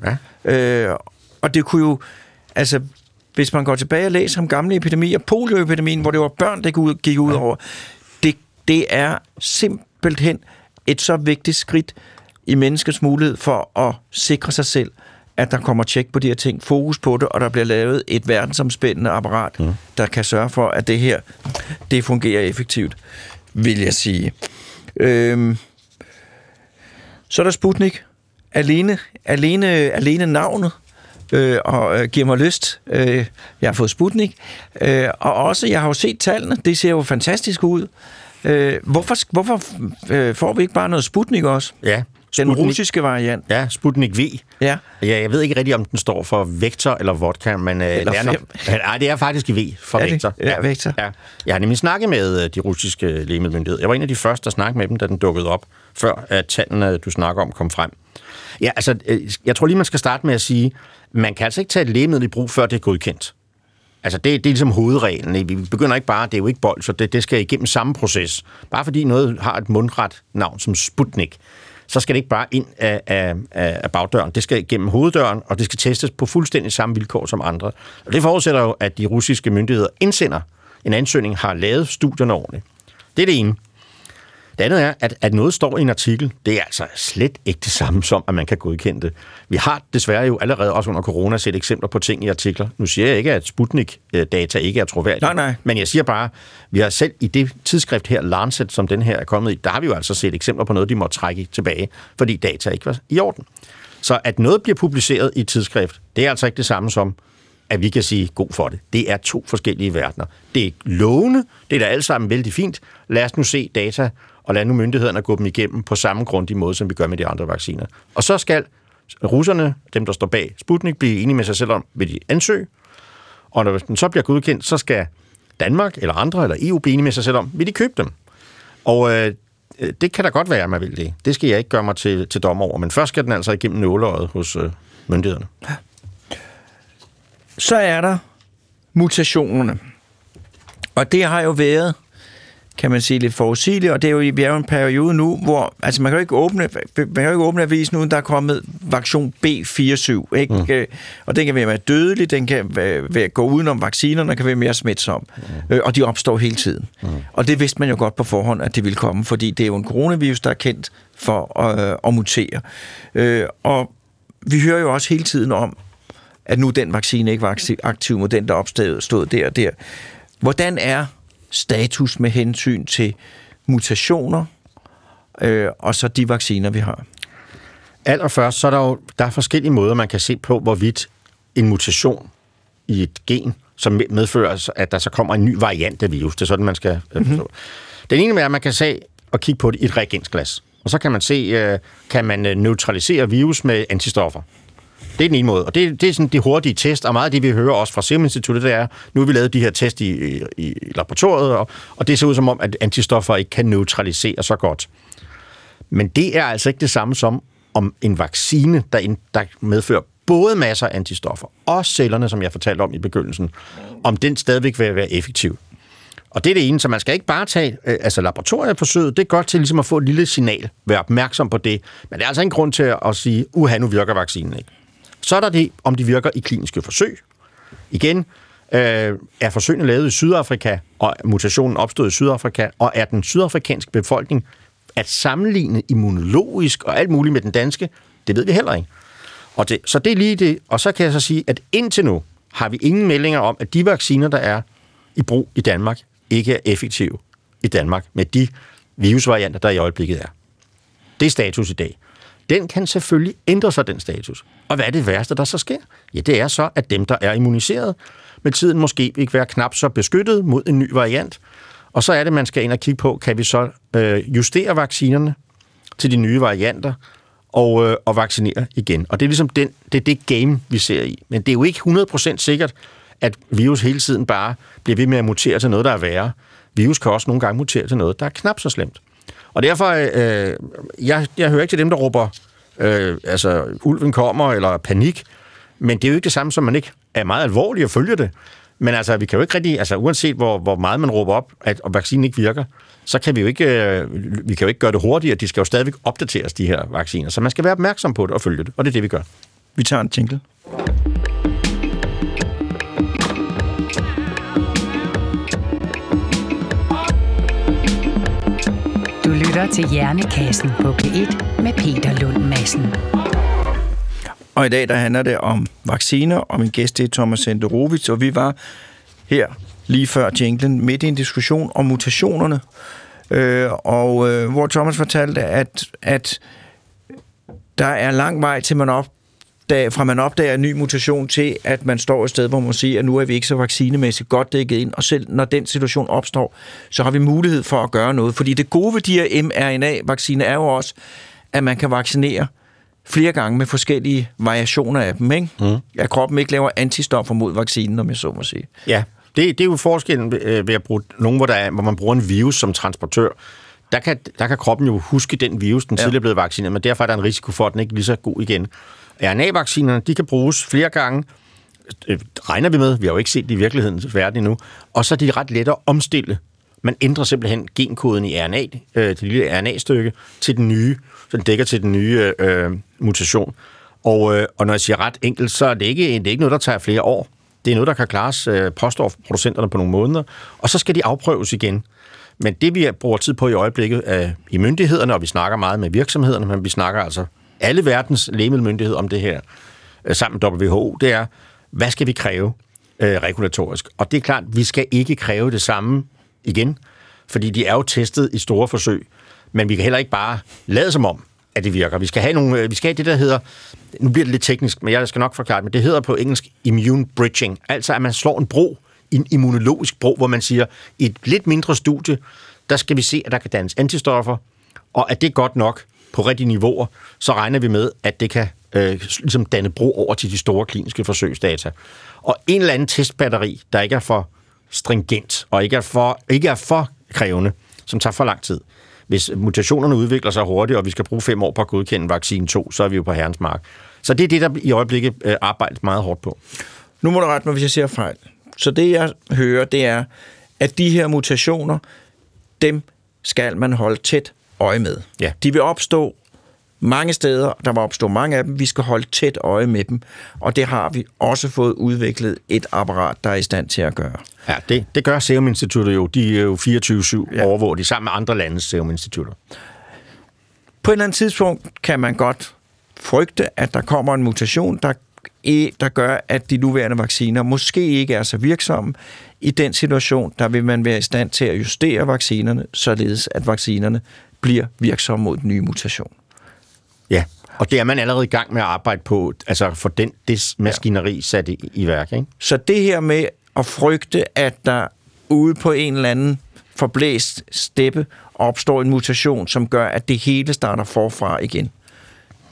Øh, og det kunne jo... Altså, hvis man går tilbage og læser om gamle epidemier, polioepidemien, hvor det var børn, der gik ud, gik ud over, det, det er simpelthen et så vigtigt skridt i menneskets mulighed for at sikre sig selv, at der kommer tjek på de her ting, fokus på det, og der bliver lavet et verdensomspændende apparat, mm. der kan sørge for, at det her, det fungerer effektivt, vil jeg sige. Øhm, så er der Sputnik. Alene, alene, alene navnet øh, og øh, giver mig lyst. Øh, jeg har fået Sputnik. Øh, og også, jeg har jo set tallene. Det ser jo fantastisk ud. Øh, hvorfor hvorfor øh, får vi ikke bare noget Sputnik også? Ja, Den Sputnik- russiske variant. Ja, Sputnik V. Ja. Ja, jeg ved ikke rigtig, om den står for vektor eller vodka, men... øh, Eller det er nok- Nej, det er faktisk V for Er det? vektor. Ja, vektor. Ja. Jeg har nemlig snakket med øh, de russiske lægemiddelmyndigheder. Jeg var en af de første, der snakkede med dem, da den dukkede op, før at tallene, du snakker om, kom frem. Ja, altså, øh, jeg tror lige, man skal starte med at sige, man kan altså ikke tage et lægemiddel i brug, før det er godkendt. Altså, det, det er ligesom hovedreglen. Vi begynder ikke bare, det er jo ikke bold, så det, det skal igennem samme proces. Bare fordi noget har et mundret navn som Sputnik, så skal det ikke bare ind af, af, af bagdøren. Det skal igennem hoveddøren, og det skal testes på fuldstændig samme vilkår som andre. Og det forudsætter jo, at de russiske myndigheder indsender en ansøgning, har lavet studierne ordentligt. Det er det ene. Det andet er, at, at noget står i en artikel, det er altså slet ikke det samme som, at man kan godkende det. Vi har desværre jo allerede også under corona set eksempler på ting i artikler. Nu siger jeg ikke, at Sputnik-data ikke er troværdige. Nej, nej. Men jeg siger bare, vi har selv i det tidsskrift her, Lancet, som den her er kommet i, der har vi jo altså set eksempler på noget, de må trække tilbage, fordi data ikke var i orden. Så at noget bliver publiceret i et tidsskrift, det er altså ikke det samme som, at vi kan sige god for det. Det er to forskellige verdener. Det er lovende, det er da alt sammen vældig fint. Lad os nu se data, og lad nu myndighederne gå dem igennem på samme grundige måde, som vi gør med de andre vacciner. Og så skal russerne, dem der står bag Sputnik, blive enige med sig selv om, vil de ansøge, og når den så bliver godkendt, så skal Danmark eller andre eller EU blive enige med sig selv om, vil de købe dem? Og øh, det kan da godt være, at man vil det. Det skal jeg ikke gøre mig til, til dommer over, men først skal den altså igennem nåleøjet hos øh, myndighederne. Så er der mutationerne. Og det har jo været, kan man sige, lidt forudsigeligt, og det er jo, vi er jo en periode nu, hvor altså man kan jo ikke åbne, man kan jo ikke åbne avisen, uden der er kommet vaktion B47, ikke? Mm. Og den kan være dødelig, den kan være, gå udenom vaccinerne, kan være mere smitsom, mm. øh, og de opstår hele tiden. Mm. Og det vidste man jo godt på forhånd, at det ville komme, fordi det er jo en coronavirus, der er kendt for at, øh, at mutere. Øh, og vi hører jo også hele tiden om, at nu den vaccine ikke var aktiv, mod den, der opstod stod der og der. Hvordan er status med hensyn til mutationer øh, og så de vacciner, vi har? Allerførst, så er der jo der er forskellige måder, man kan se på, hvorvidt en mutation i et gen, som medfører, at der så kommer en ny variant af virus. Det er sådan, man skal mm-hmm. Den ene er, at man kan se og kigge på det i et reagensglas. Og så kan man se, øh, kan man øh, neutralisere virus med antistoffer. Det er den ene måde, og det, det er sådan de hurtige test, og meget af det, vi hører også fra Serum Instituttet, det er, nu har vi lavet de her test i, i, i laboratoriet, og, og det ser ud som om, at antistoffer ikke kan neutralisere så godt. Men det er altså ikke det samme som om en vaccine, der, ind, der medfører både masser af antistoffer og cellerne, som jeg fortalte om i begyndelsen, om den stadigvæk vil være effektiv. Og det er det ene, så man skal ikke bare tage øh, altså laboratorieforsøget. Det er godt til ligesom at få et lille signal. Vær opmærksom på det. Men der er altså ingen grund til at sige, uha, nu virker vaccinen ikke. Så er der det, om de virker i kliniske forsøg. Igen, øh, er forsøgene lavet i Sydafrika, og mutationen opstod i Sydafrika, og er den sydafrikanske befolkning at sammenligne immunologisk og alt muligt med den danske, det ved vi heller ikke. Og det, så det er lige det. Og så kan jeg så sige, at indtil nu har vi ingen meldinger om, at de vacciner, der er i brug i Danmark, ikke er effektive i Danmark med de virusvarianter, der i øjeblikket er. Det er status i dag. Den kan selvfølgelig ændre sig, den status. Og hvad er det værste, der så sker? Ja, det er så, at dem, der er immuniseret, med tiden måske ikke være knap så beskyttet mod en ny variant. Og så er det, man skal ind og kigge på, kan vi så øh, justere vaccinerne til de nye varianter, og, øh, og vaccinere igen. Og det er ligesom den, det, er det game, vi ser i. Men det er jo ikke 100% sikkert, at virus hele tiden bare bliver ved med at mutere til noget, der er værre. Virus kan også nogle gange mutere til noget, der er knap så slemt. Og derfor, øh, jeg, jeg hører ikke til dem, der råber, øh, altså, ulven kommer, eller panik, men det er jo ikke det samme, som man ikke er meget alvorlig at følge det. Men altså, vi kan jo ikke rigtig, altså uanset hvor, hvor meget man råber op, at og vaccinen ikke virker, så kan vi jo ikke, øh, vi kan jo ikke gøre det hurtigere. De skal jo stadigvæk opdateres, de her vacciner. Så man skal være opmærksom på det og følge det, og det er det, vi gør. Vi tager en jingle. Lytter til Hjernekassen på P1 med Peter Lund Madsen. Og i dag der handler det om vacciner, og min gæst er Thomas Senderovits, og vi var her lige før jinglen midt i en diskussion om mutationerne, øh, og øh, hvor Thomas fortalte, at, at der er lang vej til man opdager, fra man opdager en ny mutation til, at man står et sted, hvor man siger, at nu er vi ikke så vaccinemæssigt godt dækket ind, og selv når den situation opstår, så har vi mulighed for at gøre noget. Fordi det gode ved de her mRNA-vacciner er jo også, at man kan vaccinere flere gange med forskellige variationer af dem, ikke? Mm. At kroppen ikke laver antistoffer mod vaccinen, om jeg så må sige. Ja, det, det er jo forskellen ved, ved at bruge nogen, hvor, der er, hvor man bruger en virus som transportør. Der kan, der kan kroppen jo huske den virus, den ja. tidligere er blevet vaccineret, men derfor er der en risiko for, at den ikke er lige så god igen. RNA-vaccinerne, de kan bruges flere gange, øh, regner vi med, vi har jo ikke set det i virkelighedens verden endnu, og så er de ret lette at omstille. Man ændrer simpelthen genkoden i RNA, øh, det lille RNA-stykke, til den nye, så den dækker til den nye øh, mutation. Og, øh, og når jeg siger ret enkelt, så er det ikke, det er ikke noget, der tager flere år. Det er noget, der kan klares, øh, påstår producenterne på nogle måneder, og så skal de afprøves igen. Men det, vi bruger tid på i øjeblikket øh, i myndighederne, og vi snakker meget med virksomhederne, men vi snakker altså alle verdens lægemiddelmyndigheder om det her, øh, sammen med WHO, det er, hvad skal vi kræve øh, regulatorisk? Og det er klart, vi skal ikke kræve det samme igen, fordi de er jo testet i store forsøg, men vi kan heller ikke bare lade som om, at det virker. Vi skal have, nogle, øh, vi skal have det, der hedder, nu bliver det lidt teknisk, men jeg skal nok forklare det, men det hedder på engelsk immune bridging, altså at man slår en bro, en immunologisk bro, hvor man siger, i et lidt mindre studie, der skal vi se, at der kan dannes antistoffer, og at det er godt nok på rigtige niveauer, så regner vi med, at det kan øh, ligesom danne bro over til de store kliniske forsøgsdata. Og en eller anden testbatteri, der ikke er for stringent og ikke er for, ikke er for krævende, som tager for lang tid, hvis mutationerne udvikler sig hurtigt, og vi skal bruge fem år på at godkende vaccine 2, så er vi jo på herrens mark. Så det er det, der i øjeblikket øh, arbejdes meget hårdt på. Nu må du rette mig, hvis jeg siger fejl. Så det, jeg hører, det er, at de her mutationer, dem skal man holde tæt øje med. Ja. De vil opstå mange steder, der vil opstå mange af dem. Vi skal holde tæt øje med dem, og det har vi også fået udviklet et apparat, der er i stand til at gøre. Ja, det, det gør Serum Instituttet jo. De er jo 24-7 ja. overvåget de sammen med andre landes Serum Institutter. På et eller andet tidspunkt kan man godt frygte, at der kommer en mutation, der, der gør, at de nuværende vacciner måske ikke er så virksomme. I den situation, der vil man være i stand til at justere vaccinerne, således at vaccinerne bliver virksomme mod den nye mutation. Ja, og det er man allerede i gang med at arbejde på, altså for den det maskineri ja. sat i, i værk. Ikke? Så det her med at frygte, at der ude på en eller anden forblæst steppe opstår en mutation, som gør, at det hele starter forfra igen.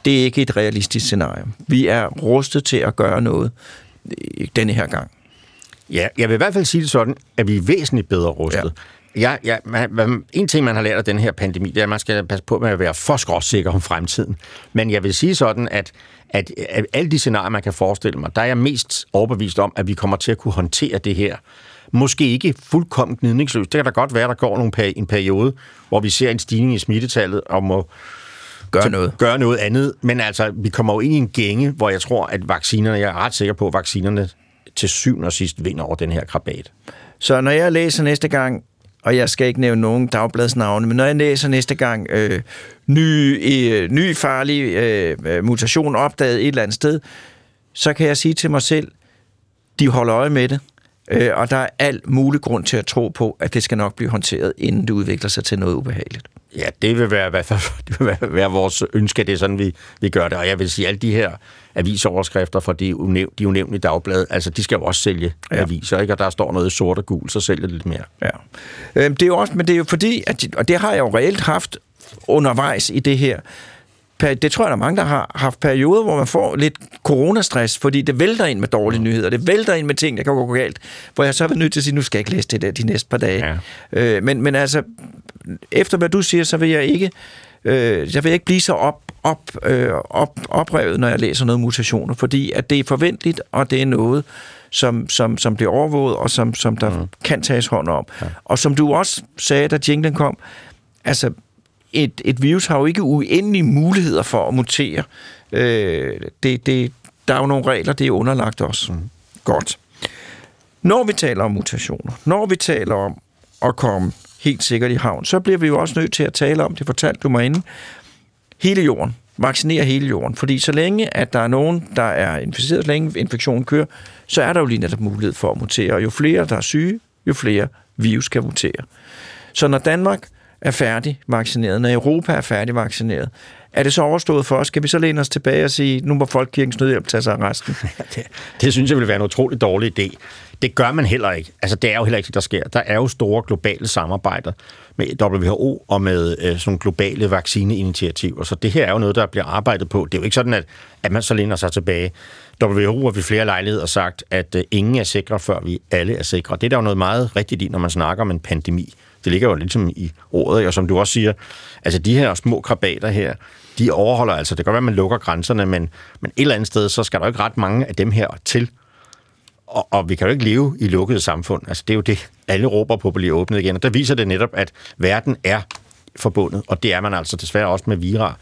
Det er ikke et realistisk scenarie. Vi er rustet til at gøre noget denne her gang. Ja, jeg vil i hvert fald sige det sådan, at vi er væsentligt bedre rustet. Ja. Ja, ja man, en ting, man har lært af den her pandemi, det er, at man skal passe på med at være for skråsikker om fremtiden. Men jeg vil sige sådan, at, at, at alle de scenarier, man kan forestille mig, der er jeg mest overbevist om, at vi kommer til at kunne håndtere det her. Måske ikke fuldkommen gnidningsløst. Det kan da godt være, at der går nogle peri- en periode, hvor vi ser en stigning i smittetallet og må gøre noget. gøre noget andet. Men altså, vi kommer jo ind i en gænge, hvor jeg tror, at vaccinerne, jeg er ret sikker på, at vaccinerne til syvende og sidst vinder over den her krabat. Så når jeg læser næste gang og jeg skal ikke nævne nogen dagbladsnavne, men når jeg læser næste gang øh, ny, øh, ny farlig øh, mutation opdaget et eller andet sted, så kan jeg sige til mig selv, de holder øje med det, øh, og der er alt mulig grund til at tro på, at det skal nok blive håndteret, inden det udvikler sig til noget ubehageligt. Ja, det vil være, i hvert fald, det vil være, være vores ønske, det er sådan, vi, vi gør det. Og jeg vil sige, alle de her avisoverskrifter fra de, unæv, de unævnlige dagblade, altså de skal jo også sælge ja. aviser, ikke? Og der står noget sort og gul, så sælger det lidt mere. Ja. Øhm, det er jo også, men det er jo fordi, at, og det har jeg jo reelt haft undervejs i det her, det tror jeg, der er mange, der har haft perioder, hvor man får lidt coronastress, fordi det vælter ind med dårlige nyheder, det vælter ind med ting, der kan gå galt, hvor jeg så har været nødt til at sige, nu skal jeg ikke læse det der de næste par dage. Ja. Øh, men, men altså, efter hvad du siger, så vil jeg ikke, øh, jeg vil ikke blive så op, op, øh, op, oprevet, når jeg læser noget mutationer, fordi at det er forventeligt, og det er noget, som, som, som bliver overvåget, og som, som der mm. kan tages hånd om. Ja. Og som du også sagde, da jinglen kom, altså et, et virus har jo ikke uendelige muligheder for at mutere. Øh, det, det, der er jo nogle regler, det er underlagt os. Mm. Godt. Når vi taler om mutationer, når vi taler om at komme helt sikkert i havn, så bliver vi jo også nødt til at tale om, det fortalte du mig inden, hele jorden. Vaccinere hele jorden. Fordi så længe, at der er nogen, der er inficeret, så længe infektionen kører, så er der jo lige netop mulighed for at mutere. Og jo flere, der er syge, jo flere virus kan mutere. Så når Danmark er færdig vaccineret, når Europa er færdig vaccineret, er det så overstået for os? Skal vi så læne os tilbage og sige, nu må Folkekirkens Nødhjælp tage sig af resten? det, det synes jeg vil være en utrolig dårlig idé. Det gør man heller ikke. Altså, det er jo heller ikke det, der sker. Der er jo store globale samarbejder med WHO og med øh, sådan globale vaccineinitiativer. Så det her er jo noget, der bliver arbejdet på. Det er jo ikke sådan, at, at man så læner sig tilbage. WHO har ved flere lejligheder sagt, at øh, ingen er sikre, før vi alle er sikre. Det er der jo noget meget rigtigt i, når man snakker om en pandemi. Det ligger jo ligesom i ordet, og som du også siger, altså de her små krabater her, de overholder altså, det kan godt være, at man lukker grænserne, men, men et eller andet sted, så skal der jo ikke ret mange af dem her til. Og, og vi kan jo ikke leve i lukkede samfund. Altså det er jo det, alle råber på at blive åbnet igen. Og der viser det netop, at verden er forbundet, og det er man altså desværre også med vira.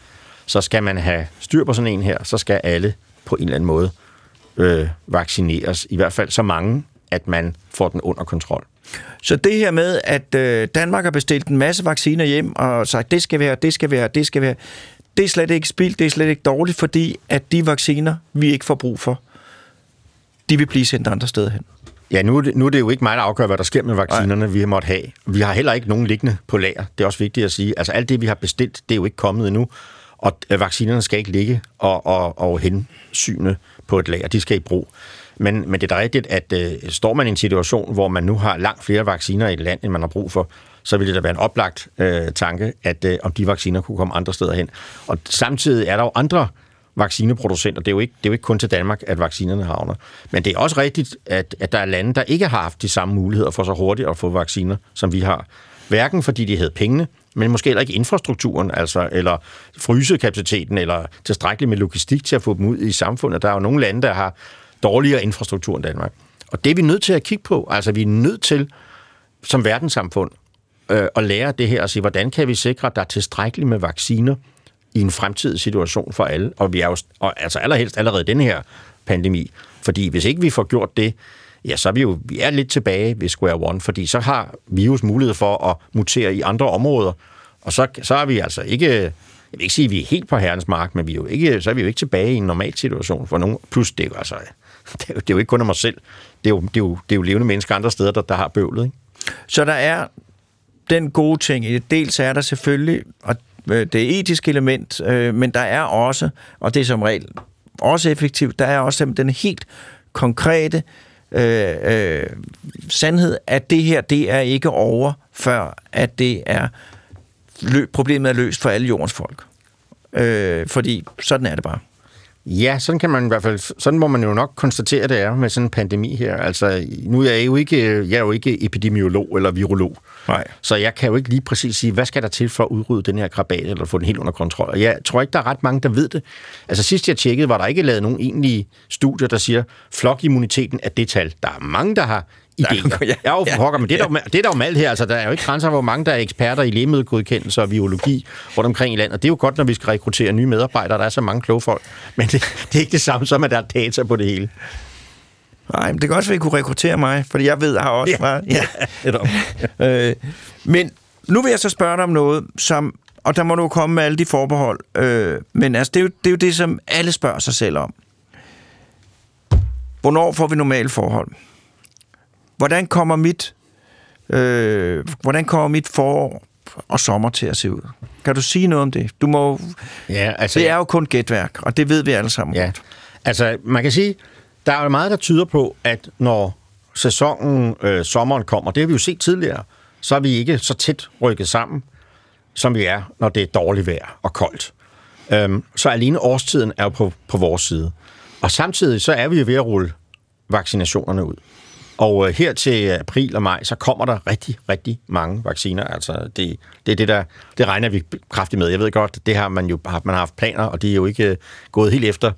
Så skal man have styr på sådan en her, så skal alle på en eller anden måde øh, vaccineres. I hvert fald så mange, at man får den under kontrol. Så det her med, at øh, Danmark har bestilt en masse vacciner hjem og sagt, det skal være, det skal være, det skal være, det er slet ikke spildt, det er slet ikke dårligt, fordi at de vacciner, vi ikke får brug for, de vil blive sendt andre steder hen. Ja, nu er, det, nu er det jo ikke mig, der afgør, hvad der sker med vaccinerne, Nej. vi har måttet have. Vi har heller ikke nogen liggende på lager. Det er også vigtigt at sige. Altså alt det, vi har bestilt, det er jo ikke kommet endnu. Og øh, vaccinerne skal ikke ligge og, og, og hensyne på et lager. De skal i brug. Men, men det er da rigtigt, at øh, står man i en situation, hvor man nu har langt flere vacciner i et land, end man har brug for, så ville det da være en oplagt øh, tanke, at øh, om de vacciner kunne komme andre steder hen. Og samtidig er der jo andre vaccineproducenter. Det er, jo ikke, det er jo ikke kun til Danmark, at vaccinerne havner. Men det er også rigtigt, at, at der er lande, der ikke har haft de samme muligheder for så hurtigt at få vacciner, som vi har. Hverken fordi de havde pengene, men måske heller ikke infrastrukturen, altså, eller frysekapaciteten, eller tilstrækkeligt med logistik til at få dem ud i samfundet. Der er jo nogle lande, der har dårligere infrastruktur end Danmark. Og det er vi nødt til at kigge på. Altså, vi er nødt til, som verdenssamfund, øh, at lære det her og sige, hvordan kan vi sikre, at der er tilstrækkeligt med vacciner i en fremtidig situation for alle. Og vi er jo, og altså allerhelst allerede den her pandemi. Fordi hvis ikke vi får gjort det, ja, så er vi jo vi er lidt tilbage ved square one, fordi så har virus mulighed for at mutere i andre områder, og så, så er vi altså ikke, jeg vil ikke sige, at vi er helt på herrens mark, men vi er jo ikke, så er vi jo ikke tilbage i en normal situation for nogen. Plus, det er jo altså, det er jo, det er jo ikke kun af mig selv. Det er jo, det er jo, det er jo levende mennesker andre steder, der, der har bøvlet. Ikke? Så der er den gode ting i det. Dels er der selvfølgelig og øh, det etiske element, øh, men der er også, og det er som regel også effektivt, der er også den helt konkrete øh, øh, sandhed, at det her, det er ikke over, før at det er lø- problemet er løst for alle jordens folk. Øh, fordi sådan er det bare. Ja, sådan kan man i hvert fald, sådan må man jo nok konstatere, det er med sådan en pandemi her. Altså, nu er jeg jo ikke, jeg er jo ikke epidemiolog eller virolog. Nej. Så jeg kan jo ikke lige præcis sige, hvad skal der til for at udrydde den her krabat, eller få den helt under kontrol. Og jeg tror ikke, der er ret mange, der ved det. Altså sidst jeg tjekkede, var der ikke lavet nogen egentlige studier, der siger, flokimmuniteten er det tal. Der er mange, der har idéer. Ja, ja, jo for pokker, men det er, der, det er der jo med her. Altså, der er jo ikke grænser, hvor mange der er eksperter i lægemiddelgodkendelse og biologi rundt omkring i landet. Det er jo godt, når vi skal rekruttere nye medarbejdere. Der er så mange kloge folk. Men det, det er ikke det samme som, at der er data på det hele. Nej, men det kan også være, at I kunne rekruttere mig, fordi jeg ved, jeg har også ja. fra... Ja. øh, men nu vil jeg så spørge dig om noget, som... Og der må du komme med alle de forbehold. Øh, men altså, det er, jo, det er jo det, som alle spørger sig selv om. Hvornår får vi normale forhold? Hvordan kommer mit, øh, hvordan kommer mit forår og sommer til at se ud? Kan du sige noget om det? Du må, Ja, altså, det er jo kun gætværk, og det ved vi alle sammen. Ja, altså man kan sige, der er jo meget, der tyder på, at når sæsonen, øh, sommeren kommer, det har vi jo set tidligere, så er vi ikke så tæt rykket sammen, som vi er, når det er dårligt vejr og koldt. Øhm, så alene årstiden er jo på, på vores side. Og samtidig så er vi jo ved at rulle vaccinationerne ud. Og øh, her til april og maj, så kommer der rigtig, rigtig mange vacciner. Altså, det, det er det, der, det regner vi kraftigt med. Jeg ved godt, det har man jo man har haft planer, og det er jo ikke øh, gået helt efter,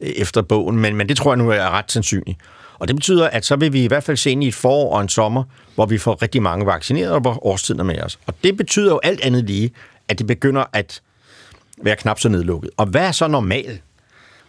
øh, efter bogen, men, men det tror jeg nu er ret sandsynligt. Og det betyder, at så vil vi i hvert fald se ind i et forår og en sommer, hvor vi får rigtig mange vaccineret, og hvor årstiden er med os. Og det betyder jo alt andet lige, at det begynder at være knap så nedlukket. Og hvad er så normalt?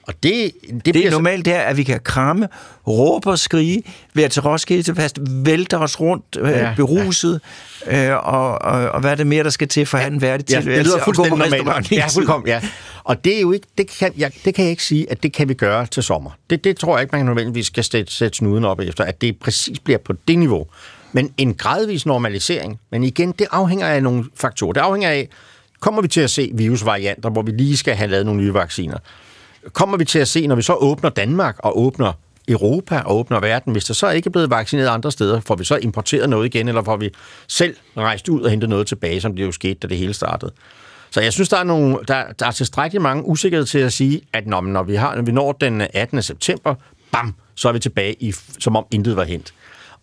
Og det, det, Det bliver er normalt det er, at vi kan kramme, råbe og skrige, være til Roskilde til fast, vælte os rundt, øh, Ja, beruset, øh, og, og, og hvad er det mere, der skal til for at have en værdig Ja, det tilværelse, lyder fuldstændig restaurant normalt. Ja, fuldkommen, ja. Og det er jo ikke, det kan, jeg, det kan jeg ikke sige, at det kan vi gøre til sommer. Det, det tror jeg ikke, man nødvendigvis skal sætte, sætte snuden op efter, at det præcis bliver på det niveau. Men en gradvis normalisering, men igen, det afhænger af nogle faktorer. Det afhænger af, kommer vi til at se virusvarianter, hvor vi lige skal have lavet nogle nye vacciner? Kommer vi til at se, når vi så åbner Danmark og åbner Europa og åbner verden, hvis der så ikke er blevet vaccineret andre steder, får vi så importeret noget igen, eller får vi selv rejst ud og hentet noget tilbage, som det jo skete, da det hele startede. Så jeg synes, der er, nogle, der, der er tilstrækkeligt mange usikkerhed til at sige, at når, når, vi, har, når vi når den 18. september, bam, så er vi tilbage, i, som om intet var hent.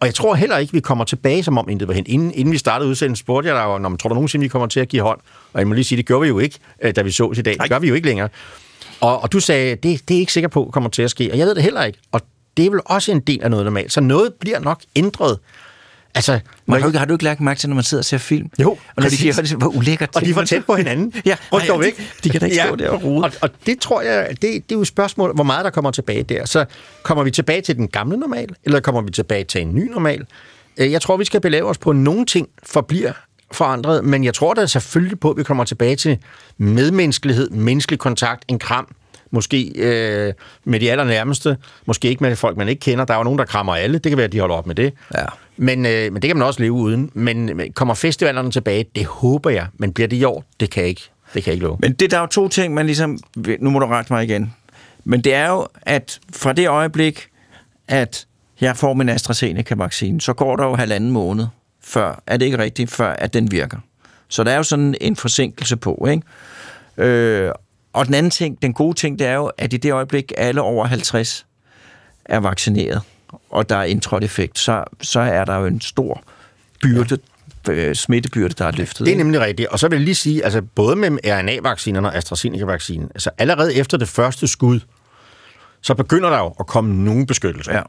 Og jeg tror heller ikke, vi kommer tilbage, som om intet var hent. Inden, inden vi startede udsendelsen, spurgte jeg dig, man tror du nogensinde, vi kommer til at give hånd? Og jeg må lige sige, det gjorde vi jo ikke, øh, da vi sås i dag. Det gør vi jo ikke længere. Og, og du sagde, det, det er ikke sikker på, kommer til at ske. Og jeg ved det heller ikke. Og det er vel også en del af noget normalt. Så noget bliver nok ændret. Altså, når har du, ikke, har du ikke lagt mærke til, når man sidder og ser film? Jo, Og når de præcis. giver, det, hvor ulækkert og de var man- tæt på hinanden. Ja, Ryk nej, dog de- væk. de kan da ikke stå der og rode. Og, og det tror jeg, det, det er jo et spørgsmål, hvor meget der kommer tilbage der. Så kommer vi tilbage til den gamle normal, eller kommer vi tilbage til en ny normal? Øh, Jeg tror, vi skal belave os på, at nogle ting forbliver forandret, men jeg tror da selvfølgelig på, at vi kommer tilbage til medmenneskelighed, menneskelig kontakt, en kram, måske øh, med de allernærmeste, måske ikke med folk, man ikke kender. Der er jo nogen, der krammer alle. Det kan være, at de holder op med det. Ja. Men, øh, men det kan man også leve uden. Men men kommer festivalerne tilbage? Det håber jeg. Men bliver det i år? Det kan jeg ikke. Det kan jeg ikke love. Men det der er jo to ting, man ligesom... Nu må du rette mig igen. Men det er jo, at fra det øjeblik, at jeg får min AstraZeneca-vaccine, så går der jo halvanden måned før, er det ikke rigtigt, før at den virker. Så der er jo sådan en forsinkelse på, ikke? Øh, og den anden ting, den gode ting, det er jo, at i det øjeblik, alle over 50 er vaccineret, og der er indtrådt effekt, så, så er der jo en stor byrde, øh, smittebyrde, der er løftet. Det er nemlig rigtigt. Og så vil jeg lige sige, altså både med RNA-vaccinerne og AstraZeneca-vaccinen, altså allerede efter det første skud, så begynder der jo at komme nogen beskyttelse. Ja.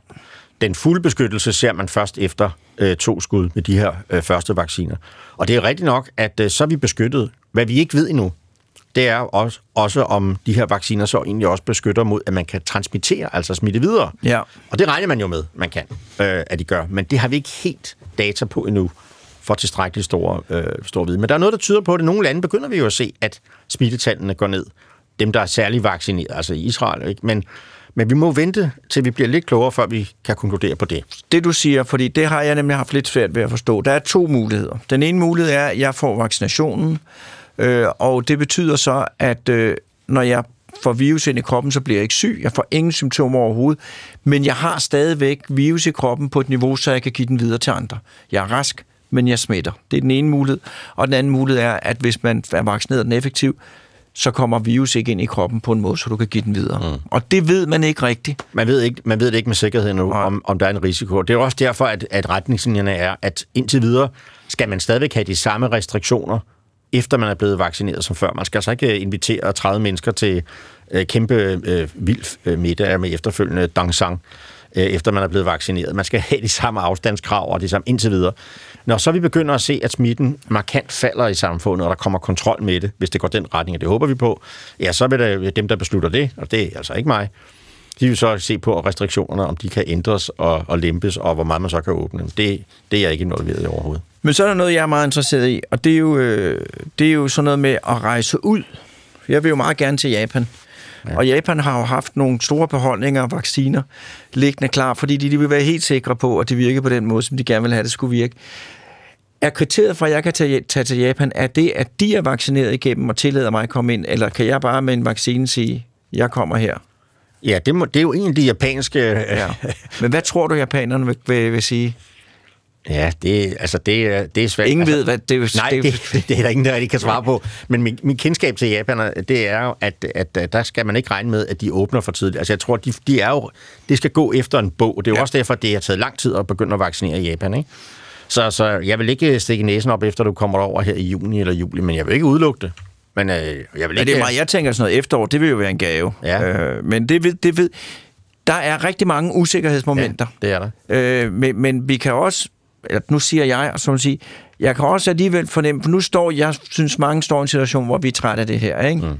Den fulde beskyttelse ser man først efter øh, to skud med de her øh, første vacciner. Og det er rigtigt nok, at øh, så er vi beskyttet. Hvad vi ikke ved endnu, det er også, også om de her vacciner så egentlig også beskytter mod, at man kan transmittere, altså smitte videre. Ja. Og det regner man jo med, man kan, øh, at de gør. Men det har vi ikke helt data på endnu for tilstrækkeligt store, øh, store viden. Men der er noget, der tyder på, at i nogle lande begynder vi jo at se, at smittetallene går ned. Dem, der er særlig vaccineret, altså i Israel. Ikke? Men, men vi må vente, til vi bliver lidt klogere, før vi kan konkludere på det. det du siger, fordi det har jeg nemlig haft lidt svært ved at forstå. Der er to muligheder. Den ene mulighed er, at jeg får vaccinationen, øh, og det betyder så, at øh, når jeg får virus ind i kroppen, så bliver jeg ikke syg. Jeg får ingen symptomer overhovedet, men jeg har stadigvæk virus i kroppen på et niveau, så jeg kan give den videre til andre. Jeg er rask, men jeg smitter. Det er den ene mulighed. Og den anden mulighed er, at hvis man er vaccineret den er effektiv, så kommer virus ikke ind i kroppen på en måde, så du kan give den videre. Mm. Og det ved man ikke rigtigt. Man ved, ikke, man ved det ikke med sikkerhed nu, Nej. om, om der er en risiko. Det er også derfor, at, at retningslinjerne er, at indtil videre skal man stadigvæk have de samme restriktioner, efter man er blevet vaccineret som før. Man skal altså ikke øh, invitere 30 mennesker til øh, kæmpe øh, vild øh, middag med efterfølgende dansang, øh, efter man er blevet vaccineret. Man skal have de samme afstandskrav og de samme indtil videre. Når så vi begynder at se, at smitten markant falder i samfundet, og der kommer kontrol med det, hvis det går den retning, og det håber vi på, ja, så vil det dem, der beslutter det, og det er altså ikke mig, de vil så se på restriktionerne, om de kan ændres og, og lempes, og hvor meget man så kan åbne. Det, det er jeg ikke involveret i overhovedet. Men så er der noget, jeg er meget interesseret i, og det er jo, øh, det er jo sådan noget med at rejse ud. Jeg vil jo meget gerne til Japan. Ja. Og Japan har jo haft nogle store beholdninger af vacciner liggende klar, fordi de, de vil være helt sikre på, at det virker på den måde, som de gerne vil have, det skulle virke. Er kriteriet for, at jeg kan tage, tage til Japan, er det, at de er vaccineret igennem og tillader mig at komme ind, eller kan jeg bare med en vaccine sige, jeg kommer her? Ja, det, må, det er jo de japanske... Ja. Men hvad tror du, japanerne vil, vil, vil sige? Ja, det, altså det, er- det er svært. Ingen altså, ved, hvad det er. Nej, det, det er der ingen, der rigtig kan svare på. Men min, min kendskab til japanerne, det er jo, at, at, der skal man ikke regne med, at de åbner for tidligt. Altså jeg tror, de, de er jo, det skal gå efter en bog. Det er jo Ja. også derfor, det har taget lang tid at begynde at vaccinere i Japan. Ikke? Så, så jeg vil ikke stikke næsen op, efter du kommer over her i juni eller juli, men jeg vil ikke udelukke det. Men øh, jeg vil Ja, ikke... det er meget, jeg tænker sådan noget efterår, det vil jo være en gave. Ja. Øh, men det ved, det ved, der er rigtig mange usikkerhedsmomenter. det er der. Øh, men, men vi kan også, eller nu siger jeg, og så vil sige, jeg kan også alligevel fornemme, for nu står, jeg synes mange står i en situation, hvor vi er trætte af det her, ikke? Mm.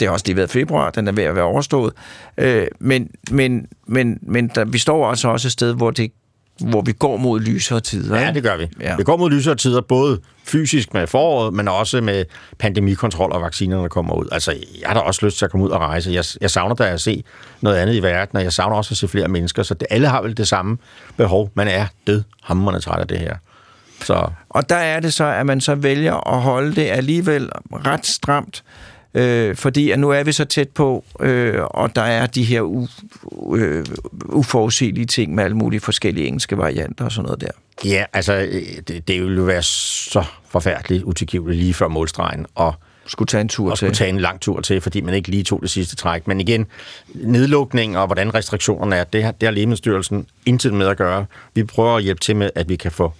Det har også lige været februar, den er ved at være overstået. Øh, men men, men, men der, vi står altså også et sted, hvor, det, hvor vi går mod lysere tider. Ja, ikke? det gør vi. Ja. Vi går mod lysere tider, både fysisk med foråret, men også med pandemikontrol og vaccinerne, der kommer ud. Altså, jeg har da også lyst til at komme ud og rejse. Jeg, jeg savner da at se noget andet i verden, og jeg savner også at se flere mennesker, så det, alle har vel det samme behov. Man er død hammerende træt af det her. Så Og der er det så, at man så vælger at holde det alligevel ret stramt, øh, fordi at nu er vi så tæt på, øh, og der er de her u, øh, uforudsigelige ting med alle mulige forskellige engelske varianter og sådan noget der. ja, altså, øh, det, det ville jo være så forfærdeligt utilgiveligt lige før målstregen, og Skulle tage en tur og til. skulle tage en lang tur til, fordi man ikke lige tog det sidste træk. Men igen, nedlukning og hvordan restriktionerne er, det har, det har Lægemiddelstyrelsen intet med at gøre. Vi prøver at hjælpe til med, at vi kan få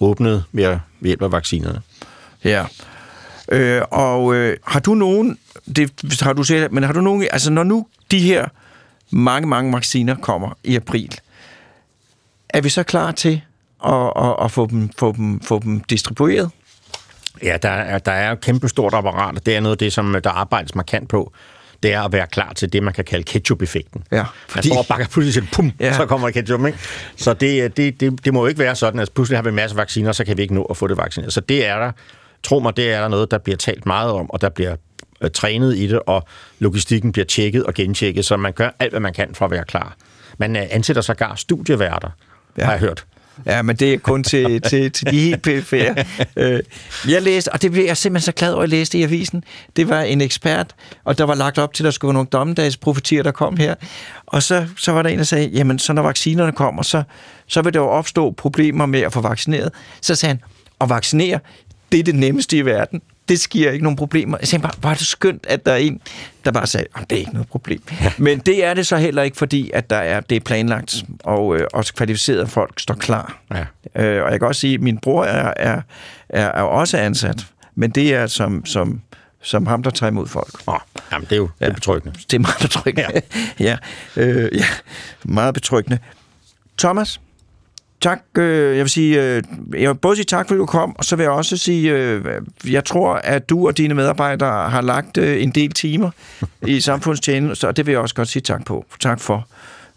åbnet at- ved hjælp af vaccinerne. Ja. Øh, og øh, har du nogen, det har du set, men har du nogen, altså når nu de her mange, mange vacciner kommer i april, er vi så klar til at, at, at få, dem, få, dem, få dem distribueret? Ja, der er, der er et kæmpe stort apparat, og det er noget af det, som der arbejdes markant på. Det er at være klar til det, man kan kalde ketchup-effekten. Ja, Fordi... Man står og bakker pludselig pum, Ja. ja. så kommer der ketchup, ikke? Så det, det, det, det må jo ikke være sådan, at pludselig har vi en masse vacciner, så kan vi ikke nå at få det vaccineret. Så det er der, tro mig, det er der noget, der bliver talt meget om, og der bliver øh, trænet i det, og logistikken bliver tjekket og gentjekket, så man gør alt, hvad man kan for at være klar. Man øh, ansætter sågar studieværter, Ja. ja. har jeg hørt. Ja, men det er kun til, til, til de helt perifære. Øh, jeg læste, og det blev jeg simpelthen så glad over, at jeg læste i avisen. Det var en ekspert, og der var lagt op til, at der skulle være nogle dommedagsprofetier, der kom her. Og så, så var der en, der sagde, jamen, så når vaccinerne kommer, så, så vil der jo opstå problemer med at få vaccineret. Så sagde han, at vaccinere, det er det nemmeste i verden. Det sker ikke nogen problemer. Jeg sagde bare, var det skønt, at der er en, der bare sagde, at det er ikke noget problem. Men det er det så heller ikke, fordi at der er, det er planlagt, og øh, også kvalificerede folk står klar. Ja. Øh, og jeg kan også sige, at min bror er, er, er, er også ansat, men det er som, som, som ham, der tager imod folk. Åh, jamen, det er jo ja. det er betryggende. Det er meget betryggende. Ja, ja, øh, ja meget betryggende. Thomas, tak. Øh, jeg vil sige, øh, jeg vil både sige tak, fordi du kom, og så vil jeg også sige, øh, jeg tror, at du og dine medarbejdere har lagt øh, en del timer i samfundstjeneste, og det vil jeg også godt sige tak på. Tak for.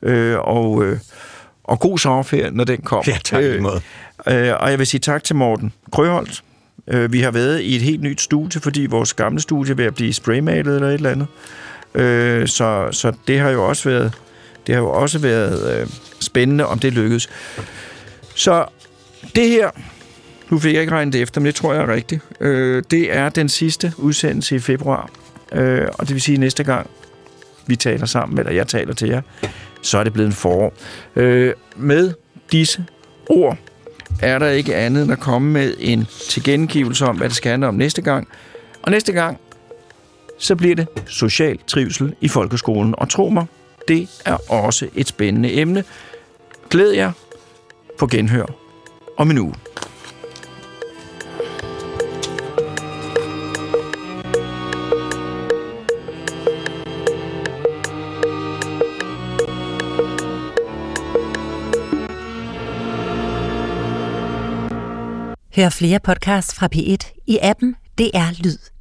Øh, og, øh, og god sommerferie, når den kommer. Ja, tak måde. Øh, og jeg vil sige tak til Morten Krøholt. Øh, vi har været i et helt nyt studie, fordi vores gamle studie er ved at blive spraymalet eller et eller andet. Øh, så, så det har jo også været, det har jo også været øh, spændende, om det lykkedes. Så det her, nu fik jeg ikke regnet det efter, men det tror jeg er rigtigt. Øh, det er den sidste udsendelse i februar. Øh, og det vil sige, at næste gang vi taler sammen, eller jeg taler til jer, så er det blevet en forår. Øh, med disse ord er der ikke andet end at komme med en tilgengivelse om, hvad det skal handle om næste gang. Og næste gang, så bliver det social trivsel i folkeskolen. Og tro mig, det er også et spændende emne. Glæd jer på genhør om en uge. Hør flere podcasts fra P1 i appen DR Lyd.